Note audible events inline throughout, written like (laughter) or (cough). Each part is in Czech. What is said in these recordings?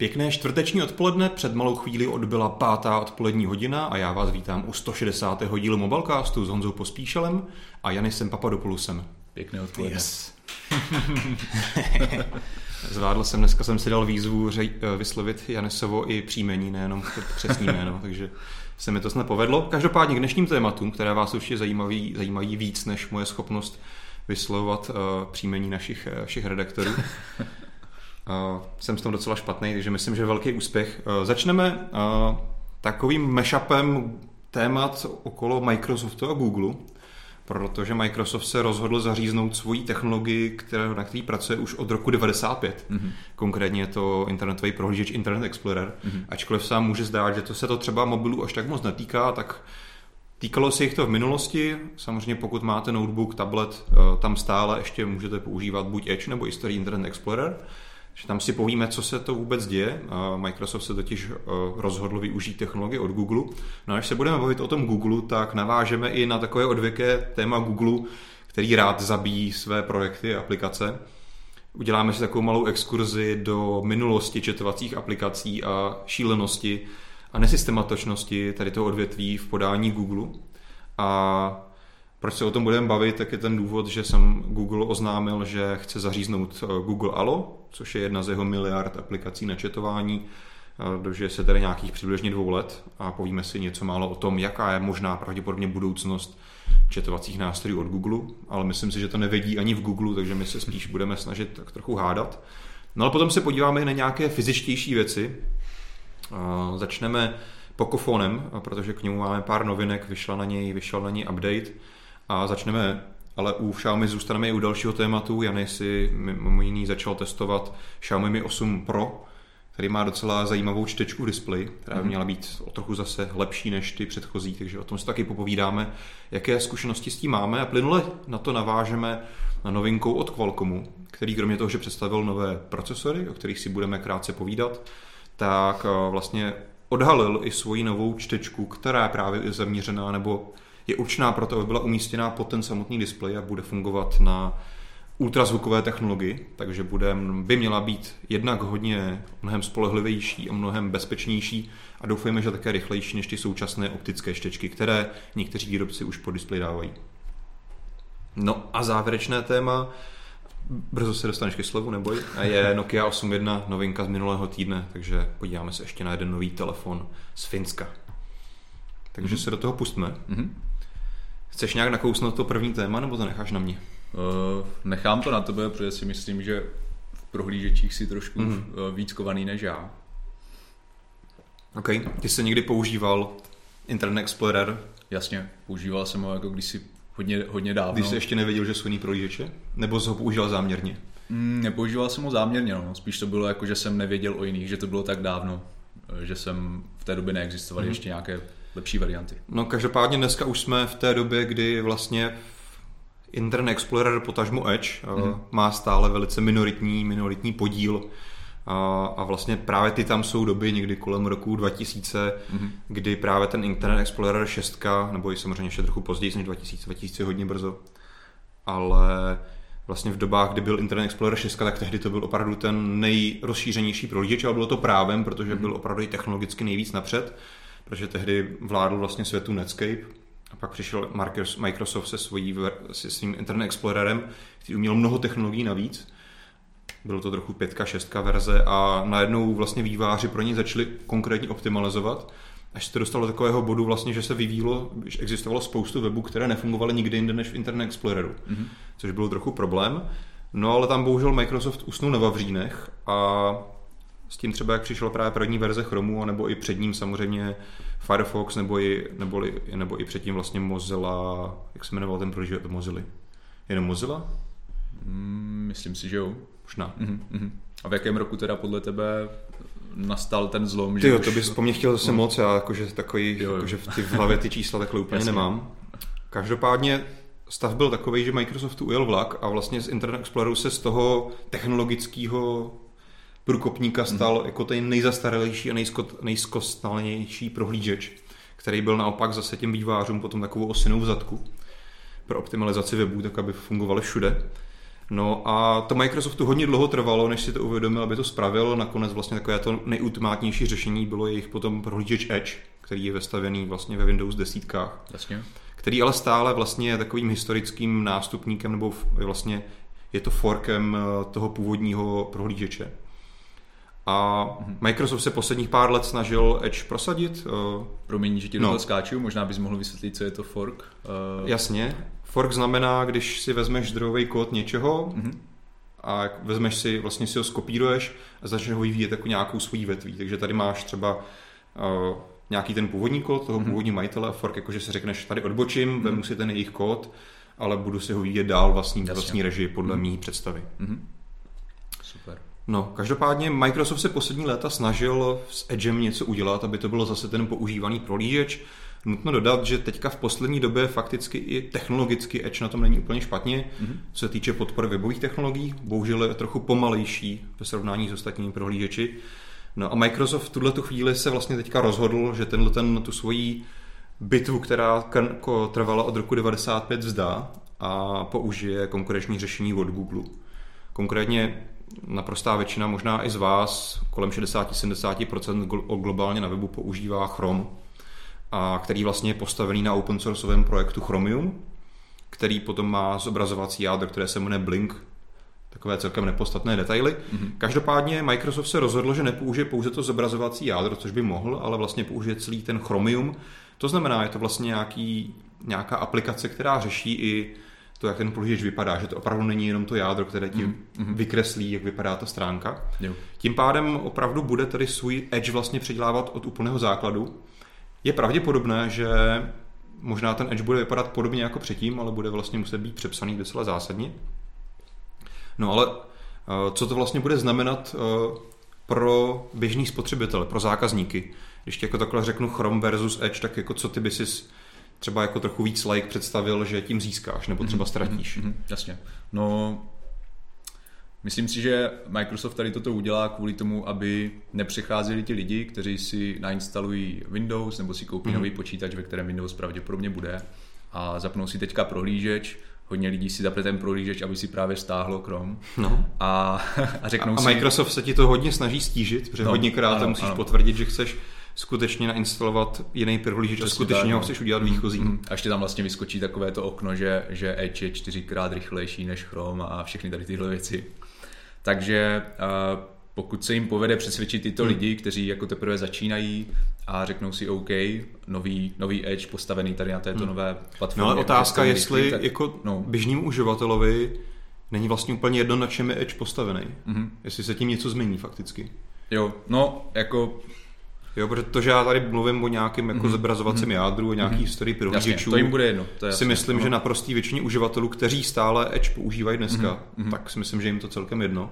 Pěkné čtvrteční odpoledne, před malou chvíli odbyla pátá odpolední hodina a já vás vítám u 160. dílu Mobilecastu s Honzou Pospíšelem a Janisem Papadopoulusem. Pěkné odpoledne. Yes. (laughs) Zvládl jsem, dneska jsem si dal výzvu řej, eh, vyslovit Janisovo i příjmení, nejenom přesný jméno, (laughs) takže se mi to snad povedlo. Každopádně k dnešním tématům, které vás určitě zajímaví, zajímají víc než moje schopnost vyslovovat uh, příjmení našich, našich redaktorů. (laughs) Uh, jsem s tom docela špatný, takže myslím, že velký úspěch. Uh, začneme uh, takovým mashupem témat okolo Microsoftu a Google, protože Microsoft se rozhodl zaříznout svoji technologii, která, na který pracuje už od roku 95. Mm-hmm. Konkrétně je to internetový prohlížeč Internet Explorer. Mm-hmm. Ačkoliv se může zdát, že to se to třeba mobilů až tak moc netýká, tak Týkalo se jich to v minulosti, samozřejmě pokud máte notebook, tablet, tam stále ještě můžete používat buď Edge nebo i Internet Explorer že tam si povíme, co se to vůbec děje. Microsoft se totiž e, rozhodl využít technologie od Google. No a až se budeme bavit o tom Google, tak navážeme i na takové odvěké téma Google, který rád zabíjí své projekty a aplikace. Uděláme si takovou malou exkurzi do minulosti četovacích aplikací a šílenosti a nesystematočnosti tady toho odvětví v podání Google. A proč se o tom budeme bavit, tak je ten důvod, že jsem Google oznámil, že chce zaříznout eh, Google Allo, což je jedna z jeho miliard aplikací na četování. Eh, dožije se tady nějakých přibližně dvou let a povíme si něco málo o tom, jaká je možná pravděpodobně budoucnost četovacích nástrojů od Google, ale myslím si, že to nevedí ani v Google, takže my se spíš budeme snažit tak trochu hádat. No ale potom se podíváme i na nějaké fyzičtější věci. Eh, začneme Pokofonem, protože k němu máme pár novinek, vyšla na něj, vyšel na něj update a začneme ale u Xiaomi zůstaneme i u dalšího tématu. Jany si mimo jiný začal testovat Xiaomi Mi 8 Pro, který má docela zajímavou čtečku display, která by mhm. měla být o trochu zase lepší než ty předchozí, takže o tom si taky popovídáme, jaké zkušenosti s tím máme a plynule na to navážeme na novinkou od Qualcommu, který kromě toho, že představil nové procesory, o kterých si budeme krátce povídat, tak eh, vlastně odhalil i svoji novou čtečku, která je právě zaměřená nebo je určená pro to, aby byla umístěná pod ten samotný displej a bude fungovat na ultrazvukové technologii, takže bude, by měla být jednak hodně mnohem spolehlivější a mnohem bezpečnější a doufejme, že také rychlejší než ty současné optické štečky, které někteří výrobci už pod displej dávají. No a závěrečné téma, brzo se dostaneš ke slovu, neboj, je Nokia 8.1, novinka z minulého týdne, takže podíváme se ještě na jeden nový telefon z Finska. Takže mm-hmm. se do toho pustme. Mm-hmm. Chceš nějak nakousnout to první téma, nebo to necháš na mě? Uh, nechám to na tebe, protože si myslím, že v prohlížečích si trošku mm. víc kovaný než já. OK. Ty jsi někdy používal Internet Explorer? Jasně, používal jsem ho jako když si hodně, hodně dávno. Když jsi ještě nevěděl, že jsou jiný prohlížeče? Nebo jsi ho používal záměrně? Mm, nepoužíval jsem ho záměrně, no. spíš to bylo jako, že jsem nevěděl o jiných, že to bylo tak dávno, eh, že jsem v té době neexistovaly mm. ještě nějaké lepší varianty. No každopádně dneska už jsme v té době, kdy vlastně Internet Explorer potažmo Edge mm-hmm. má stále velice minoritní, minoritní podíl a, a vlastně právě ty tam jsou doby někdy kolem roku 2000, mm-hmm. kdy právě ten Internet Explorer 6, nebo i samozřejmě ještě trochu později než 2000, 2000 hodně brzo, ale vlastně v dobách, kdy byl Internet Explorer 6, tak tehdy to byl opravdu ten nejrozšířenější prohlížeč, ale bylo to právem, protože mhm. byl opravdu i technologicky nejvíc napřed protože tehdy vládl vlastně světu Netscape a pak přišel Microsoft se, svojí, se svým Internet Explorerem, který uměl mnoho technologií navíc. Bylo to trochu pětka, šestka verze a najednou vlastně výváři pro ně začali konkrétně optimalizovat, až se to dostalo do takového bodu vlastně, že se vyvíjelo, že existovalo spoustu webů, které nefungovaly nikdy jinde než v Internet Exploreru, mm-hmm. což bylo trochu problém. No ale tam bohužel Microsoft usnul na Vavřínech a s tím třeba, jak přišla právě první verze Chromu, nebo i před ním samozřejmě Firefox, nebo i, nebo, nebo i předtím vlastně Mozilla, jak se jmenoval ten prohlížeč od Mozilla? Jenom Mozilla? Mm, myslím si, že jo. Možná. Mm-hmm. A v jakém roku teda podle tebe nastal ten zlom? Ty jo, to bys po mně chtěl zase no. moc, já jakože takový, jo, jo. Jakože v, ty v hlavě ty čísla takhle úplně Jasně. nemám. Každopádně stav byl takový, že Microsoft ujel vlak a vlastně z Internet Exploreru se z toho technologického průkopníka stal mm. jako ten nejzastaralejší a nejskostnalnější prohlížeč, který byl naopak zase těm vývářům potom takovou osinou v zadku pro optimalizaci webů, tak aby fungovaly všude. No a to Microsoftu hodně dlouho trvalo, než si to uvědomil, aby to spravil. Nakonec vlastně takové to nejultimátnější řešení bylo jejich potom prohlížeč Edge, který je vestavený vlastně ve Windows desítkách. Jasně. Který ale stále vlastně je takovým historickým nástupníkem, nebo vlastně je to forkem eh, toho původního prohlížeče. A Microsoft se posledních pár let snažil Edge prosadit. eh, Promiň, že ti do No. toho skáču, možná bys mohl vysvětlit, co je to fork. Uh, Jasně. Fork znamená, když si vezmeš zdrojový kód něčeho Mhm. a vezmeš si, vlastně si ho skopíruješ a začneš ho vyvíjet jako nějakou svoji vetví. Takže tady máš třeba uh, nějaký ten původní kód toho původního majitele a fork, jakože si řekneš, tady odbočím, vemu si ten jejich kód, ale budu si ho vyvíjet dál vlastní, Jasně. vlastní režii podle mý představy. Mhm. No, každopádně Microsoft se poslední léta snažil s Edgem něco udělat, aby to bylo zase ten používaný prolížeč. Nutno dodat, že teďka v poslední době fakticky i technologicky Edge na tom není úplně špatně, mm-hmm. co se týče podpory webových technologií. Bohužel je trochu pomalejší ve srovnání s ostatními prohlížeči. No a Microsoft v tuhle chvíli se vlastně teďka rozhodl, že tenhle ten, tu svoji bitvu, která trvala od roku 95 vzdá a použije konkurenční řešení od Google. Konkrétně naprostá většina, možná i z vás, kolem 60-70% gl- globálně na webu používá Chrome, a který vlastně je postavený na open sourceovém projektu Chromium, který potom má zobrazovací jádro, které se jmenuje Blink, takové celkem nepodstatné detaily. Mm-hmm. Každopádně Microsoft se rozhodl, že nepoužije pouze to zobrazovací jádro, což by mohl, ale vlastně použije celý ten Chromium. To znamená, je to vlastně nějaký, nějaká aplikace, která řeší i to, jak ten prohlížeč vypadá, že to opravdu není jenom to jádro, které ti mm-hmm. vykreslí, jak vypadá ta stránka. Jo. Tím pádem opravdu bude tady svůj Edge vlastně předělávat od úplného základu. Je pravděpodobné, že možná ten Edge bude vypadat podobně jako předtím, ale bude vlastně muset být přepsaný docela zásadně. No ale eh, co to vlastně bude znamenat eh, pro běžný spotřebitele, pro zákazníky? Když ti jako takhle řeknu Chrome versus Edge, tak jako co ty by si třeba jako trochu víc like představil, že tím získáš nebo třeba ztratíš? Mhm, jasně. No, myslím si, že Microsoft tady toto udělá kvůli tomu, aby nepřecházeli ti lidi, kteří si nainstalují Windows nebo si koupí mm-hmm. nový počítač, ve kterém Windows pravděpodobně bude a zapnou si teďka prohlížeč. Hodně lidí si zapne ten prohlížeč, aby si právě stáhlo Chrome. No. A, (laughs) a řeknou A si... Microsoft se ti to hodně snaží stížit, protože No, hodněkrát ano, to musíš ano. potvrdit, že chceš skutečně nainstalovat jiný prohlížeč a skutečně tak, ho no. chceš udělat výchozí. Mm, A ještě tam vlastně vyskočí takové to okno, že, že Edge je čtyřikrát rychlejší než Chrome a všechny tady tyhle věci. Takže uh, pokud se jim povede přesvědčit tyto Hmm. lidi, kteří jako teprve začínají a řeknou si OK, nový, nový Edge postavený tady na této nové No platformě. ale otázka, je jestli tak, jako no. běžnému uživatelovi není vlastně úplně jedno, na čem je Edge postavený. Mhm. Jestli se tím něco změní fakticky. Jo, no, jako Jo, protože já tady mluvím o nějakém jako zobrazovacím jádru, o nějaký historii Mhm. jasně, prohlížečů. to jim bude jedno. To je si myslím, no. že naprostý většině uživatelů, kteří stále Edge používají dneska, tak si myslím, že jim to celkem jedno.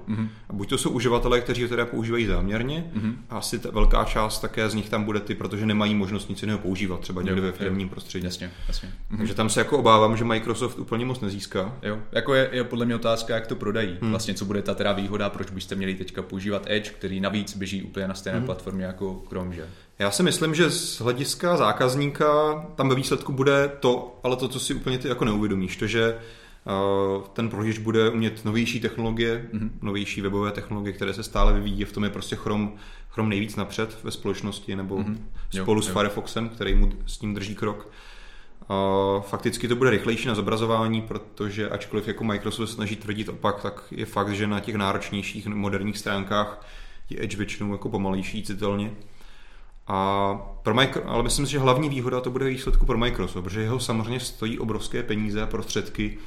A buď to jsou uživatelé, kteří ho teda používají záměrně, a asi ta velká část také z nich tam bude ty, protože nemají možnost nic jiného používat, třeba někde Jo, ve jo. firmním prostředí. Jasně, jasně. Mhm. Takže tam se jako obávám, že Microsoft úplně moc nezíská. Jo, jako je, je podle mě otázka, jak to prodají. Hmm. Vlastně, co bude ta teda výhoda, proč byste měli teďka používat Edge, který navíc běží úplně na stejné hmm. platformě jako Chrome, že? Já si myslím, že z hlediska zákazníka tam ve výsledku bude to, ale to, co si úplně ty jako neuvědomíš, to, že uh, ten prohlížeč bude umět novější technologie, mm-hmm. novější webové technologie, které se stále vyvíjí, v tom je prostě Chrome, Chrome nejvíc napřed ve společnosti, nebo mm-hmm. Jo, spolu s jo. Firefoxem, který mu s ním drží krok. Uh, fakticky to bude rychlejší na zobrazování, protože ačkoliv jako Microsoft snaží tvrdit opak, tak je fakt, že na těch náročnějších moderních stránkách je Edge většinou jako pomalejší citelně. A pro micro, ale myslím si, že hlavní výhoda to bude výsledku pro Microsoft, protože jeho samozřejmě stojí obrovské peníze a prostředky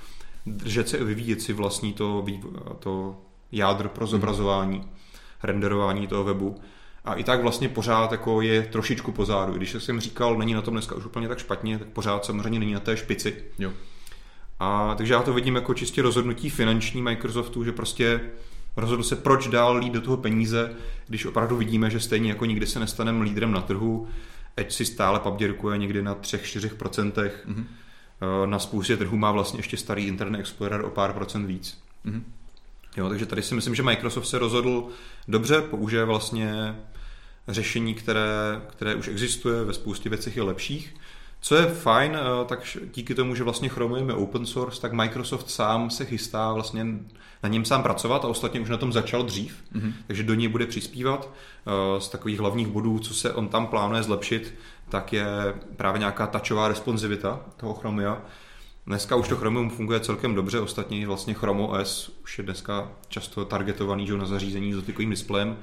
držet se a vyvíjet si vlastní to, to jádro pro zobrazování, renderování toho webu. A i tak vlastně pořád jako je trošičku pozadu. I Když jsem říkal, není na tom dneska už úplně tak špatně, tak pořád samozřejmě není na té špici. Jo. A takže já to vidím jako čistě rozhodnutí finanční Microsoftu, že prostě rozhodl se, proč dál lít do toho peníze, když opravdu vidíme, že stejně jako nikdy se nestaneme lídrem na trhu, Edge si stále pabděrkuje někdy na 3-4%, mm-hmm. na spoustě trhů má vlastně ještě starý Internet Explorer o pár procent víc. Mhm. Jo, takže tady si myslím, že Microsoft se rozhodl dobře, použije vlastně řešení, které, které už existuje, ve spoustě věcech je lepších. Co je fajn, eh, tak díky tomu, že vlastně Chrome je open source, tak Microsoft sám se chystá vlastně na něm sám pracovat a ostatně už na tom začal dřív, mm-hmm. takže do něj bude přispívat. Eh, z takových hlavních bodů, co se on tam plánuje zlepšit, tak je právě nějaká tačová responsivita toho Chromia. Dneska už to Chromium funguje celkem dobře, ostatně vlastně Chrome OS už je dneska často targetovaný že, na zařízení s dotykovým displejem,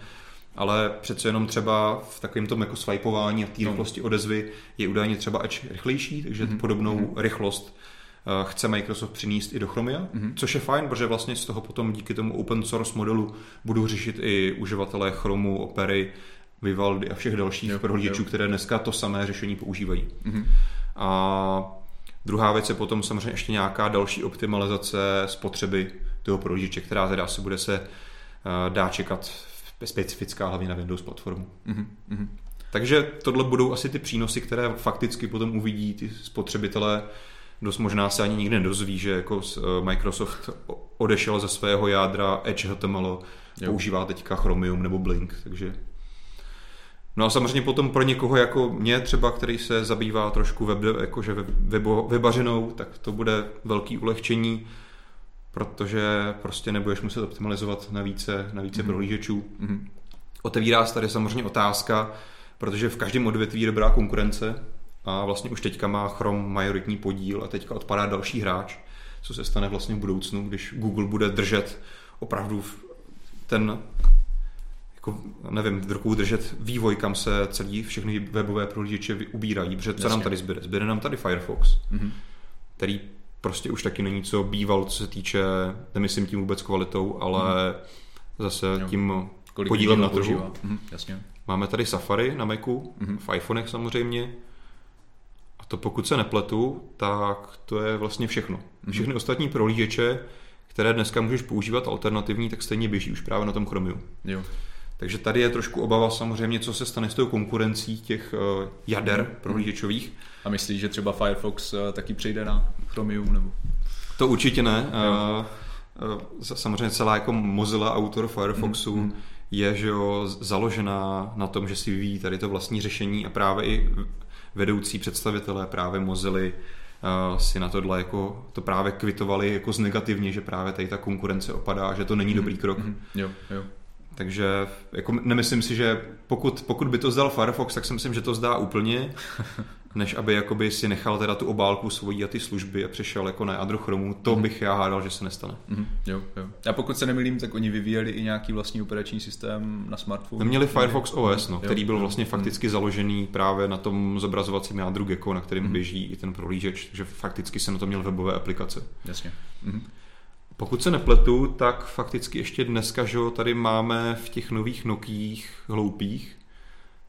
ale přece jenom třeba v takovém tom jako swipeování a té no. rychlosti odezvy je údajně třeba Edge rychlejší, takže mm-hmm. podobnou mm-hmm. rychlost eh, chce Microsoft přinést i do Chromia, mm-hmm. což je fajn, protože vlastně z toho potom díky tomu open source modelu budou řešit i uživatelé Chromu, Opery, Vivaldi a všech dalších prohlížečů, které dneska to samé řešení používají. Mm-hmm. A druhá věc je potom samozřejmě ještě nějaká další optimalizace spotřeby toho prohlížeče, která teda asi bude se eh, dá čekat specifická hlavně na Windows platformu. Mm-hmm. Takže tohle budou asi ty přínosy, které fakticky potom uvidí ty spotřebitelé. Dost možná se ani nikdy nedozví, že jako eh, Microsoft odešel ze svého jádra Edge HTML, jo. používá teďka Chromium nebo Blink, takže No a samozřejmě potom pro někoho jako mě třeba, který se zabývá trošku web, jakože webo, webařinou, tak to bude velký ulehčení protože prostě nebudeš muset optimalizovat na více, na více mm-hmm. prohlížečů. Mm-hmm. Otevírá se tady samozřejmě otázka, protože v každém odvětví je dobrá konkurence a vlastně už teďka má Chrome majoritní podíl a teďka odpadá další hráč, co se stane vlastně v budoucnu, když Google bude držet opravdu ten jako, nevím, v rukou držet vývoj, kam se celý všechny webové prohlížeče ubírají, protože co nám tady zbyde? Zbyde nám tady Firefox, mm-hmm. který prostě už taky není co býval, co se týče, nemyslím tím vůbec kvalitou, ale hmm. zase jo. tím Kolik podílem na trhu. Hmm, jasně. Máme tady Safari na Macu, hmm. v iPhonech samozřejmě. A to pokud se nepletu, tak to je vlastně všechno. Hmm. Všechny ostatní prohlížeče, které dneska můžeš používat alternativní, tak stejně běží už právě na tom Chromiu. Jo. Takže tady je trošku obava samozřejmě, co se stane s tou konkurencí těch uh, jader hmm. prohlížečových. A myslíš, že třeba Firefox uh, taky přejde na Chromium? Nebo? To určitě ne. Uh, uh, samozřejmě celá jako Mozilla autor Firefoxu hmm. je že jo, založená na tom, že si vyvíjí tady to vlastní řešení a právě i vedoucí představitelé právě Mozily si na tohle jako to právě kvitovali jako z negativně, že právě tady ta konkurence opadá, že to není dobrý krok. Mm-hmm. Jo, jo. Takže jako nemyslím si, že pokud, pokud by to zdal Firefox, tak si myslím, že to zdá úplně, (laughs) než aby jakoby si nechal teda tu obálku svojí a ty služby a přešel jako na jádro Chromu. To mm. bych já hádal, že se nestane. Mm. Jo, jo. A pokud se nemýlím, tak oni vyvíjeli i nějaký vlastní operační systém na smartphone. Měli Firefox OS, no, který byl vlastně fakticky mm. založený právě na tom zobrazovacím jádru Gecko, na kterém mm. běží i ten prohlížeč, takže fakticky se na to měl webové aplikace. Jasně. Mm. Pokud se nepletu, tak fakticky ještě dneska, že tady máme v těch nových Nokích hloupých,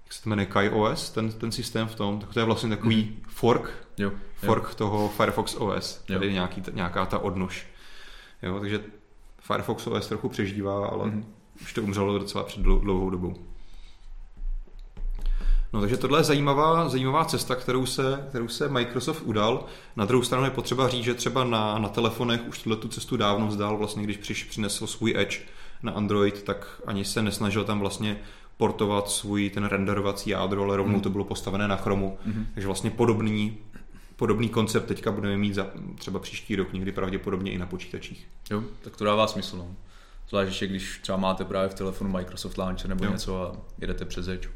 jak se to jmenuje, KaiOS, ten, ten systém v tom, tak to je vlastně takový mm. fork, jo, fork jo. toho Firefox OS, tady je nějaký, nějaká ta odnož. Jo, takže Firefox OS trochu přežívá, ale mm. už to umřelo docela před dlouhou dobou. No takže tohle je zajímavá, zajímavá cesta, kterou se, kterou se Microsoft udal. Na druhou stranu je potřeba říct, že třeba na, na telefonech už tuhle tu cestu dávno vzdal, vlastně když přiš, přinesl svůj Edge na Android, tak ani se nesnažil tam vlastně portovat svůj ten renderovací jádro, ale rovnou mm. to bylo postavené na Chromu. Mm. Takže vlastně podobný, podobný koncept teďka budeme mít za třeba příští rok, někdy pravděpodobně i na počítačích. Jo, tak to dává smysl. No. Zvlášť, když třeba máte právě v telefonu Microsoft Launcher nebo jo. něco a jedete přes Edge.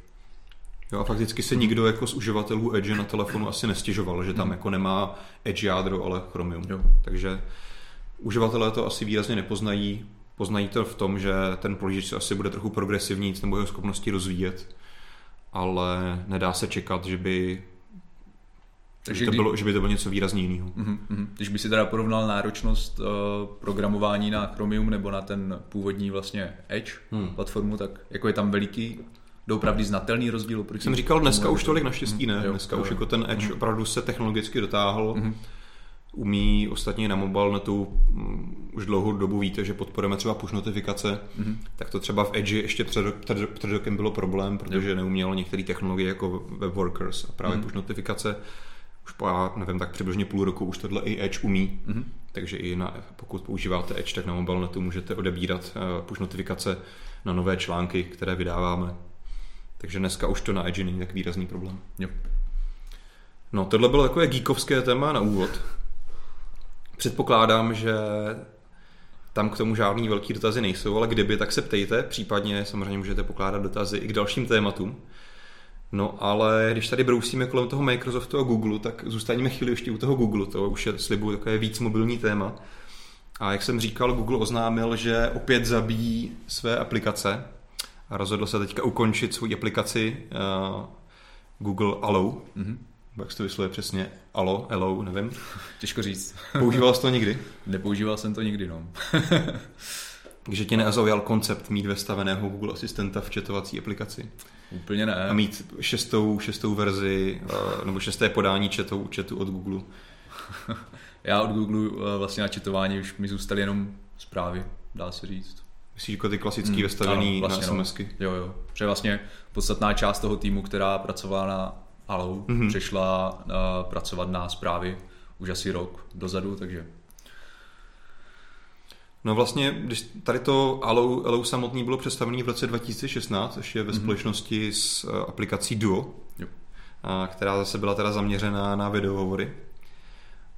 Jo, a fakticky se nikdo jako z uživatelů Edge na telefonu asi nestěžoval, že tam hmm. jako nemá Edge jádro, ale Chromium. Jo. Takže uživatelé to asi výrazně nepoznají. Poznají to v tom, že ten prohlížeč se asi bude trochu progresivní nebo jeho schopnosti rozvíjet, ale nedá se čekat, že by takže to kdy... bylo, že by to bylo něco výrazně jiného. Mm-hmm. Když by si teda porovnal náročnost uh, programování na Chromium nebo na ten původní vlastně Edge hmm. platformu, tak jako je tam veliký doopravdy znatelný rozdíl oproti... Jsem říkal, dneska už tolik naštěstí ne. Dneska už jako ten Edge opravdu se technologicky dotáhl. Mm-hmm. Umí ostatně na mobilnetu mm, už dlouhou dobu víte, že podporujeme třeba push notifikace, mm-hmm. tak to třeba v Edge ještě před, před, před rokem bylo problém, protože jo. neuměl některé technologie jako web workers a právě mm-hmm. push notifikace už po, já nevím, tak přibližně půl roku už tohle i Edge umí. Mm-hmm. Takže i na, pokud používáte Edge, tak na mobilnetu můžete odebírat eh, push notifikace na nové články, které vydáváme. Takže dneska už to na Edge není tak výrazný problém. Jo. No, tohle bylo takové geekovské téma na úvod. Předpokládám, že tam k tomu žádný velký dotazy nejsou, ale kdyby, tak se ptejte, případně samozřejmě můžete pokládat dotazy i k dalším tématům. No ale když tady brousíme kolem toho Microsoftu a Google, tak zůstaneme chvíli ještě u toho Google, to už je slibuju takové víc mobilní téma. A jak jsem říkal, Google oznámil, že opět zabíjí své aplikace a rozhodl se teďka ukončit svou aplikaci uh, Google Allo. Mm-hmm. Jak se to vyslovuje přesně? Allo, Hello, nevím. (laughs) Těžko říct. (laughs) Používal jsi to nikdy? Nepoužíval jsem to nikdy, no. (laughs) Takže tě nezaujal koncept mít vestaveného Google asistenta v chatovací aplikaci? Úplně ne. A mít šestou, šestou verzi, uh, nebo šesté podání chatu, chatu od Google? Já od Google uh, vlastně na chatování už mi zůstaly jenom zprávy, dá se říct. Myslíš jako ty klasický hmm, vestavený ano, vlastně na SMSky? No. Jo, jo. Protože vlastně podstatná část toho týmu, která pracovala na Alou, mm-hmm. přešla uh, pracovat na zprávy už asi rok dozadu, takže No vlastně, když tady to Alou, Alou samotný bylo představený v roce 2016, ještě ve mm-hmm. společnosti s uh, aplikací Duo, jo. A, která zase byla teda zaměřená na videohovory.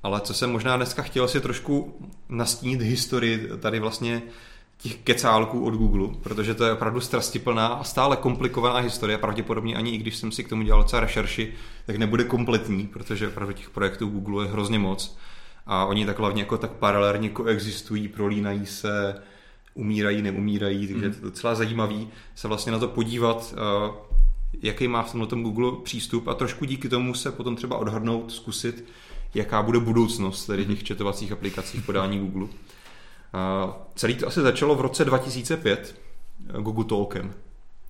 Ale co jsem možná dneska chtěl si trošku nastínit historii tady vlastně těch kecálků od Google, protože to je opravdu strastiplná a stále komplikovaná historie. Pravděpodobně ani i když jsem si k tomu dělal docela rešerši, tak nebude kompletní, protože opravdu těch projektů Google je hrozně moc. A oni tak hlavně jako tak paralelně koexistují, prolínají se, umírají, neumírají, takže mm. je to docela zajímavý se vlastně na to podívat, eh, jaký má v tom Google přístup a trošku díky tomu se potom třeba odhadnout, zkusit, jaká bude budoucnost tedy těch četovacích aplikací v podání Google. Celý to asi začalo v roce 2005 eh, Google Talkem.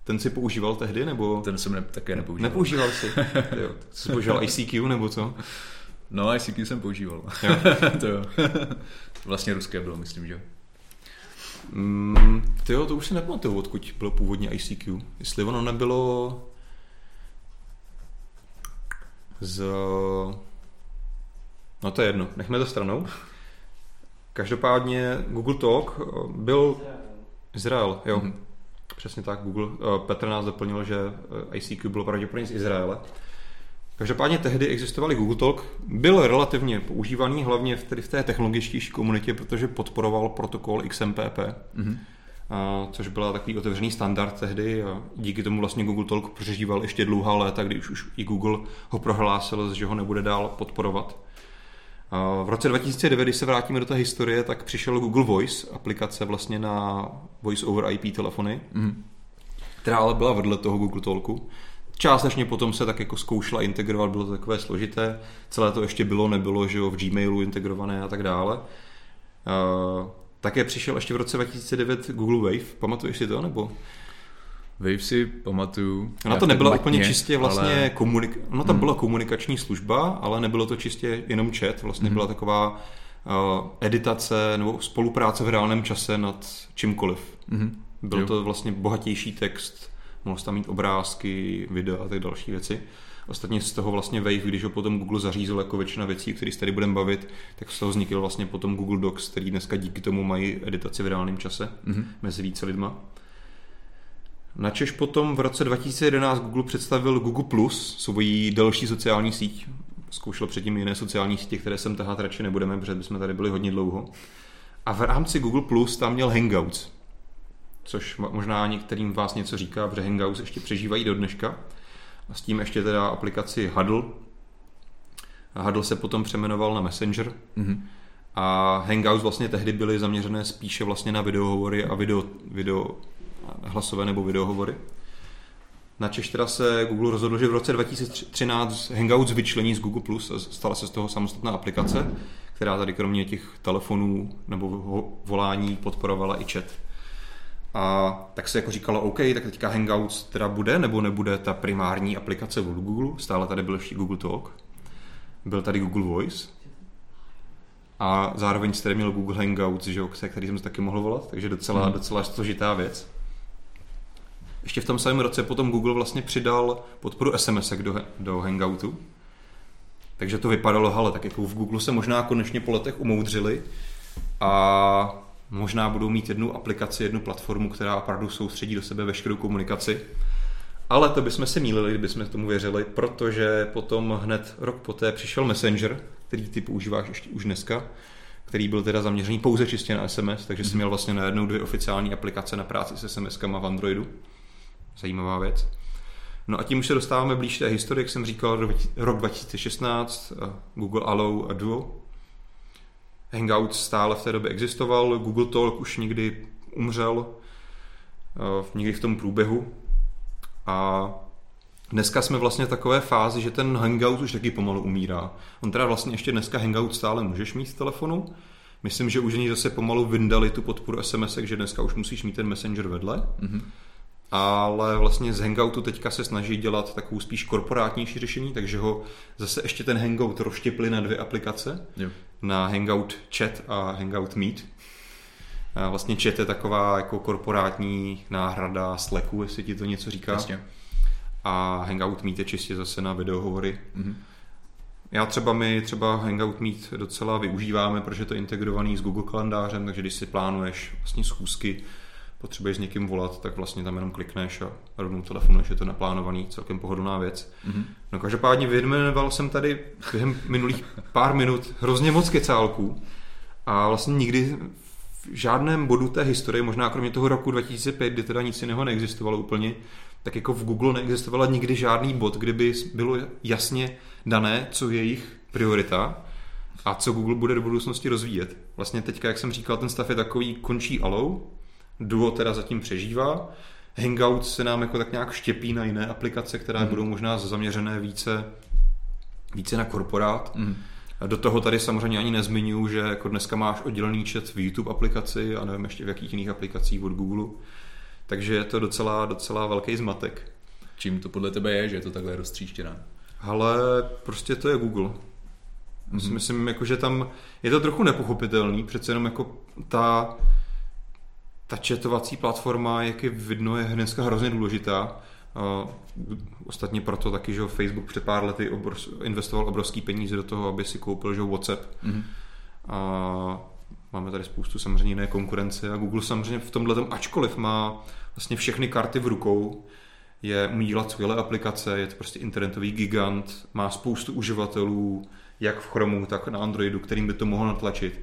Ten si používal tehdy, nebo? Ten jsem ne, také nepoužíval. Nepoužíval si? (laughs) jo. Jsi používal ICQ, nebo co? No, ICQ jsem používal. Jo. (laughs) to jo. vlastně ruské bylo, myslím, že Mm, tyjo, to už si nepamatuju, odkud bylo původně ICQ. Jestli ono nebylo z... No to je jedno, nechme to stranou. Každopádně Google Talk eh, byl Izrael, jo. Mm-hmm. Přesně tak, Google. Eh, Petr nás doplnil, že eh, ICQ bylo pravděpodobně z Izraele. Každopádně tehdy existovaly Google Talk, byl relativně používaný hlavně v, tedy v té technologičtější komunitě, protože podporoval protokol XMPP, mm-hmm. a, což byla takový otevřený standard tehdy a díky tomu vlastně Google Talk přežíval ještě dlouhá léta, když už i Google ho prohlásil, že ho nebude dál podporovat. V roce 2009, když se vrátíme do té historie, tak přišel Google Voice, aplikace vlastně na Voice over IP telefony, mm. která ale byla vedle toho Google Talku. Částečně potom se tak jako zkoušela integrovat, bylo to takové složité. Celé to ještě bylo, nebylo, že jo, v Gmailu integrované a tak dále. také přišel ještě v roce 2009 Google Wave, pamatuješ si to, nebo? Wave si pamatuju. Ona to nebyla matně, úplně čistě vlastně ale... komunik... Ona tam hmm. byla komunikační služba, ale nebylo to čistě jenom chat, vlastně hmm. byla taková uh, editace nebo spolupráce v reálném čase nad čímkoliv. Hmm. Byl jo. to vlastně bohatější text, mohl tam mít obrázky, videa a tak další věci. Ostatně z toho vlastně Wave, když ho potom Google zařízl jako většina věcí, o kterých se tady budeme bavit, tak z toho vznikl vlastně potom Google Docs, který dneska díky tomu mají editaci v reálném čase mm-hmm. mezi více lidma. Načež potom v roce 2011 Google představil Google Plus, svoji další sociální síť. Zkoušel předtím jiné sociální sítě, které sem tahat radši nebudeme, protože bychom tady byli hodně dlouho. A v rámci Google Plus tam měl Hangouts, což možná některým vás něco říká, protože Hangouts ještě přežívají do dneška. A s tím ještě teda aplikaci Huddle. Huddle se potom přemenoval na Messenger. Mm-hmm. A Hangouts vlastně tehdy byly zaměřené spíše vlastně na videohovory a video, video hlasové nebo videohovory. Na Češ teda se Google rozhodl, že v roce 2013 Hangouts vyčlení z Google Plus a stala se z toho samostatná aplikace, která tady kromě těch telefonů nebo volání podporovala i chat. A tak se jako říkalo, OK, tak teďka Hangouts teda bude nebo nebude ta primární aplikace od Google. Stále tady byl ještě Google Talk. Byl tady Google Voice. A zároveň jste měl Google Hangouts, že, se který jsem se taky mohl volat, takže docela, hmm. docela složitá věc. Ještě v tom samém roce potom Google vlastně přidal podporu SMS do, do Hangoutu. Takže to vypadalo, hele, tak jako v Google se možná konečně po letech umoudřili a možná budou mít jednu aplikaci, jednu platformu, která opravdu soustředí do sebe veškerou komunikaci. Ale to bychom si mýlili, kdybychom tomu věřili, protože potom hned rok poté přišel Messenger, který ty používáš ještě už dneska, který byl teda zaměřený pouze čistě na SMS, takže jsem měl vlastně najednou dvě oficiální aplikace na práci s SMS-kama v Androidu. Zajímavá věc. No a tím už se dostáváme blíž té historii, jak jsem říkal, rok 2016, eh, Google Allo a Duo. Hangout stále v té době existoval, Google Talk už nikdy umřel, eh, někdy v tom průběhu. A dneska jsme vlastně v takové fázi, že ten Hangout už taky pomalu umírá. On teda vlastně ještě dneska Hangout stále můžeš mít v telefonu, Myslím, že už oni zase pomalu vyndali tu podporu SMS, že dneska už musíš mít ten Messenger vedle. Mm-hmm ale vlastně z Hangoutu teďka se snaží dělat takovou spíš korporátnější řešení, takže ho zase ještě ten Hangout rozštěpli na dvě aplikace, jo. na Hangout Chat a Hangout Meet. A vlastně Chat je taková jako korporátní náhrada Slacku, jestli ti to něco říká. Jasně. A Hangout Meet je čistě zase na videohovory. Mm-hmm. Já třeba my třeba Hangout Meet docela využíváme, protože je to integrovaný s Google kalendářem, takže když si plánuješ vlastně schůzky, potřebuješ s někým volat, tak vlastně tam jenom klikneš a rovnou telefonuješ, je to naplánovaný, celkem pohodlná věc. Mm-hmm. No každopádně vyjmenoval jsem tady během minulých pár minut hrozně moc kecálků a vlastně nikdy v žádném bodu té historie, možná kromě toho roku 2005, kdy teda nic jiného neexistovalo úplně, tak jako v Google neexistovala nikdy žádný bod, kde by bylo jasně dané, co je jejich priorita a co Google bude do budoucnosti rozvíjet. Vlastně teďka, jak jsem říkal, ten stav je takový, končí Allo, Duo teda zatím přežívá. Hangout se nám jako tak nějak štěpí na jiné aplikace, které mm. budou možná zaměřené více, více na korporát. Mm. Do toho tady samozřejmě ani nezmiňuji, že jako dneska máš oddělený chat v YouTube aplikaci a nevím ještě v jakých jiných aplikacích od Google. Takže je to docela, docela velký zmatek. Čím to podle tebe je, že je to takhle roztříštěné? Ale prostě to je Google. Mm-hmm. Myslím, jako, že tam je to trochu nepochopitelný, přece jenom jako ta ta četovací platforma, jak je vidno, je dneska hrozně důležitá. Ostatně proto taky, že Facebook před pár lety obr, investoval obrovský peníze do toho, aby si koupil že WhatsApp. Mm-hmm. A máme tady spoustu samozřejmě jiné konkurence a Google samozřejmě v tomhle tom, ačkoliv má vlastně všechny karty v rukou, je umí dělat skvělé aplikace, je to prostě internetový gigant, má spoustu uživatelů, jak v Chromu, tak na Androidu, kterým by to mohlo natlačit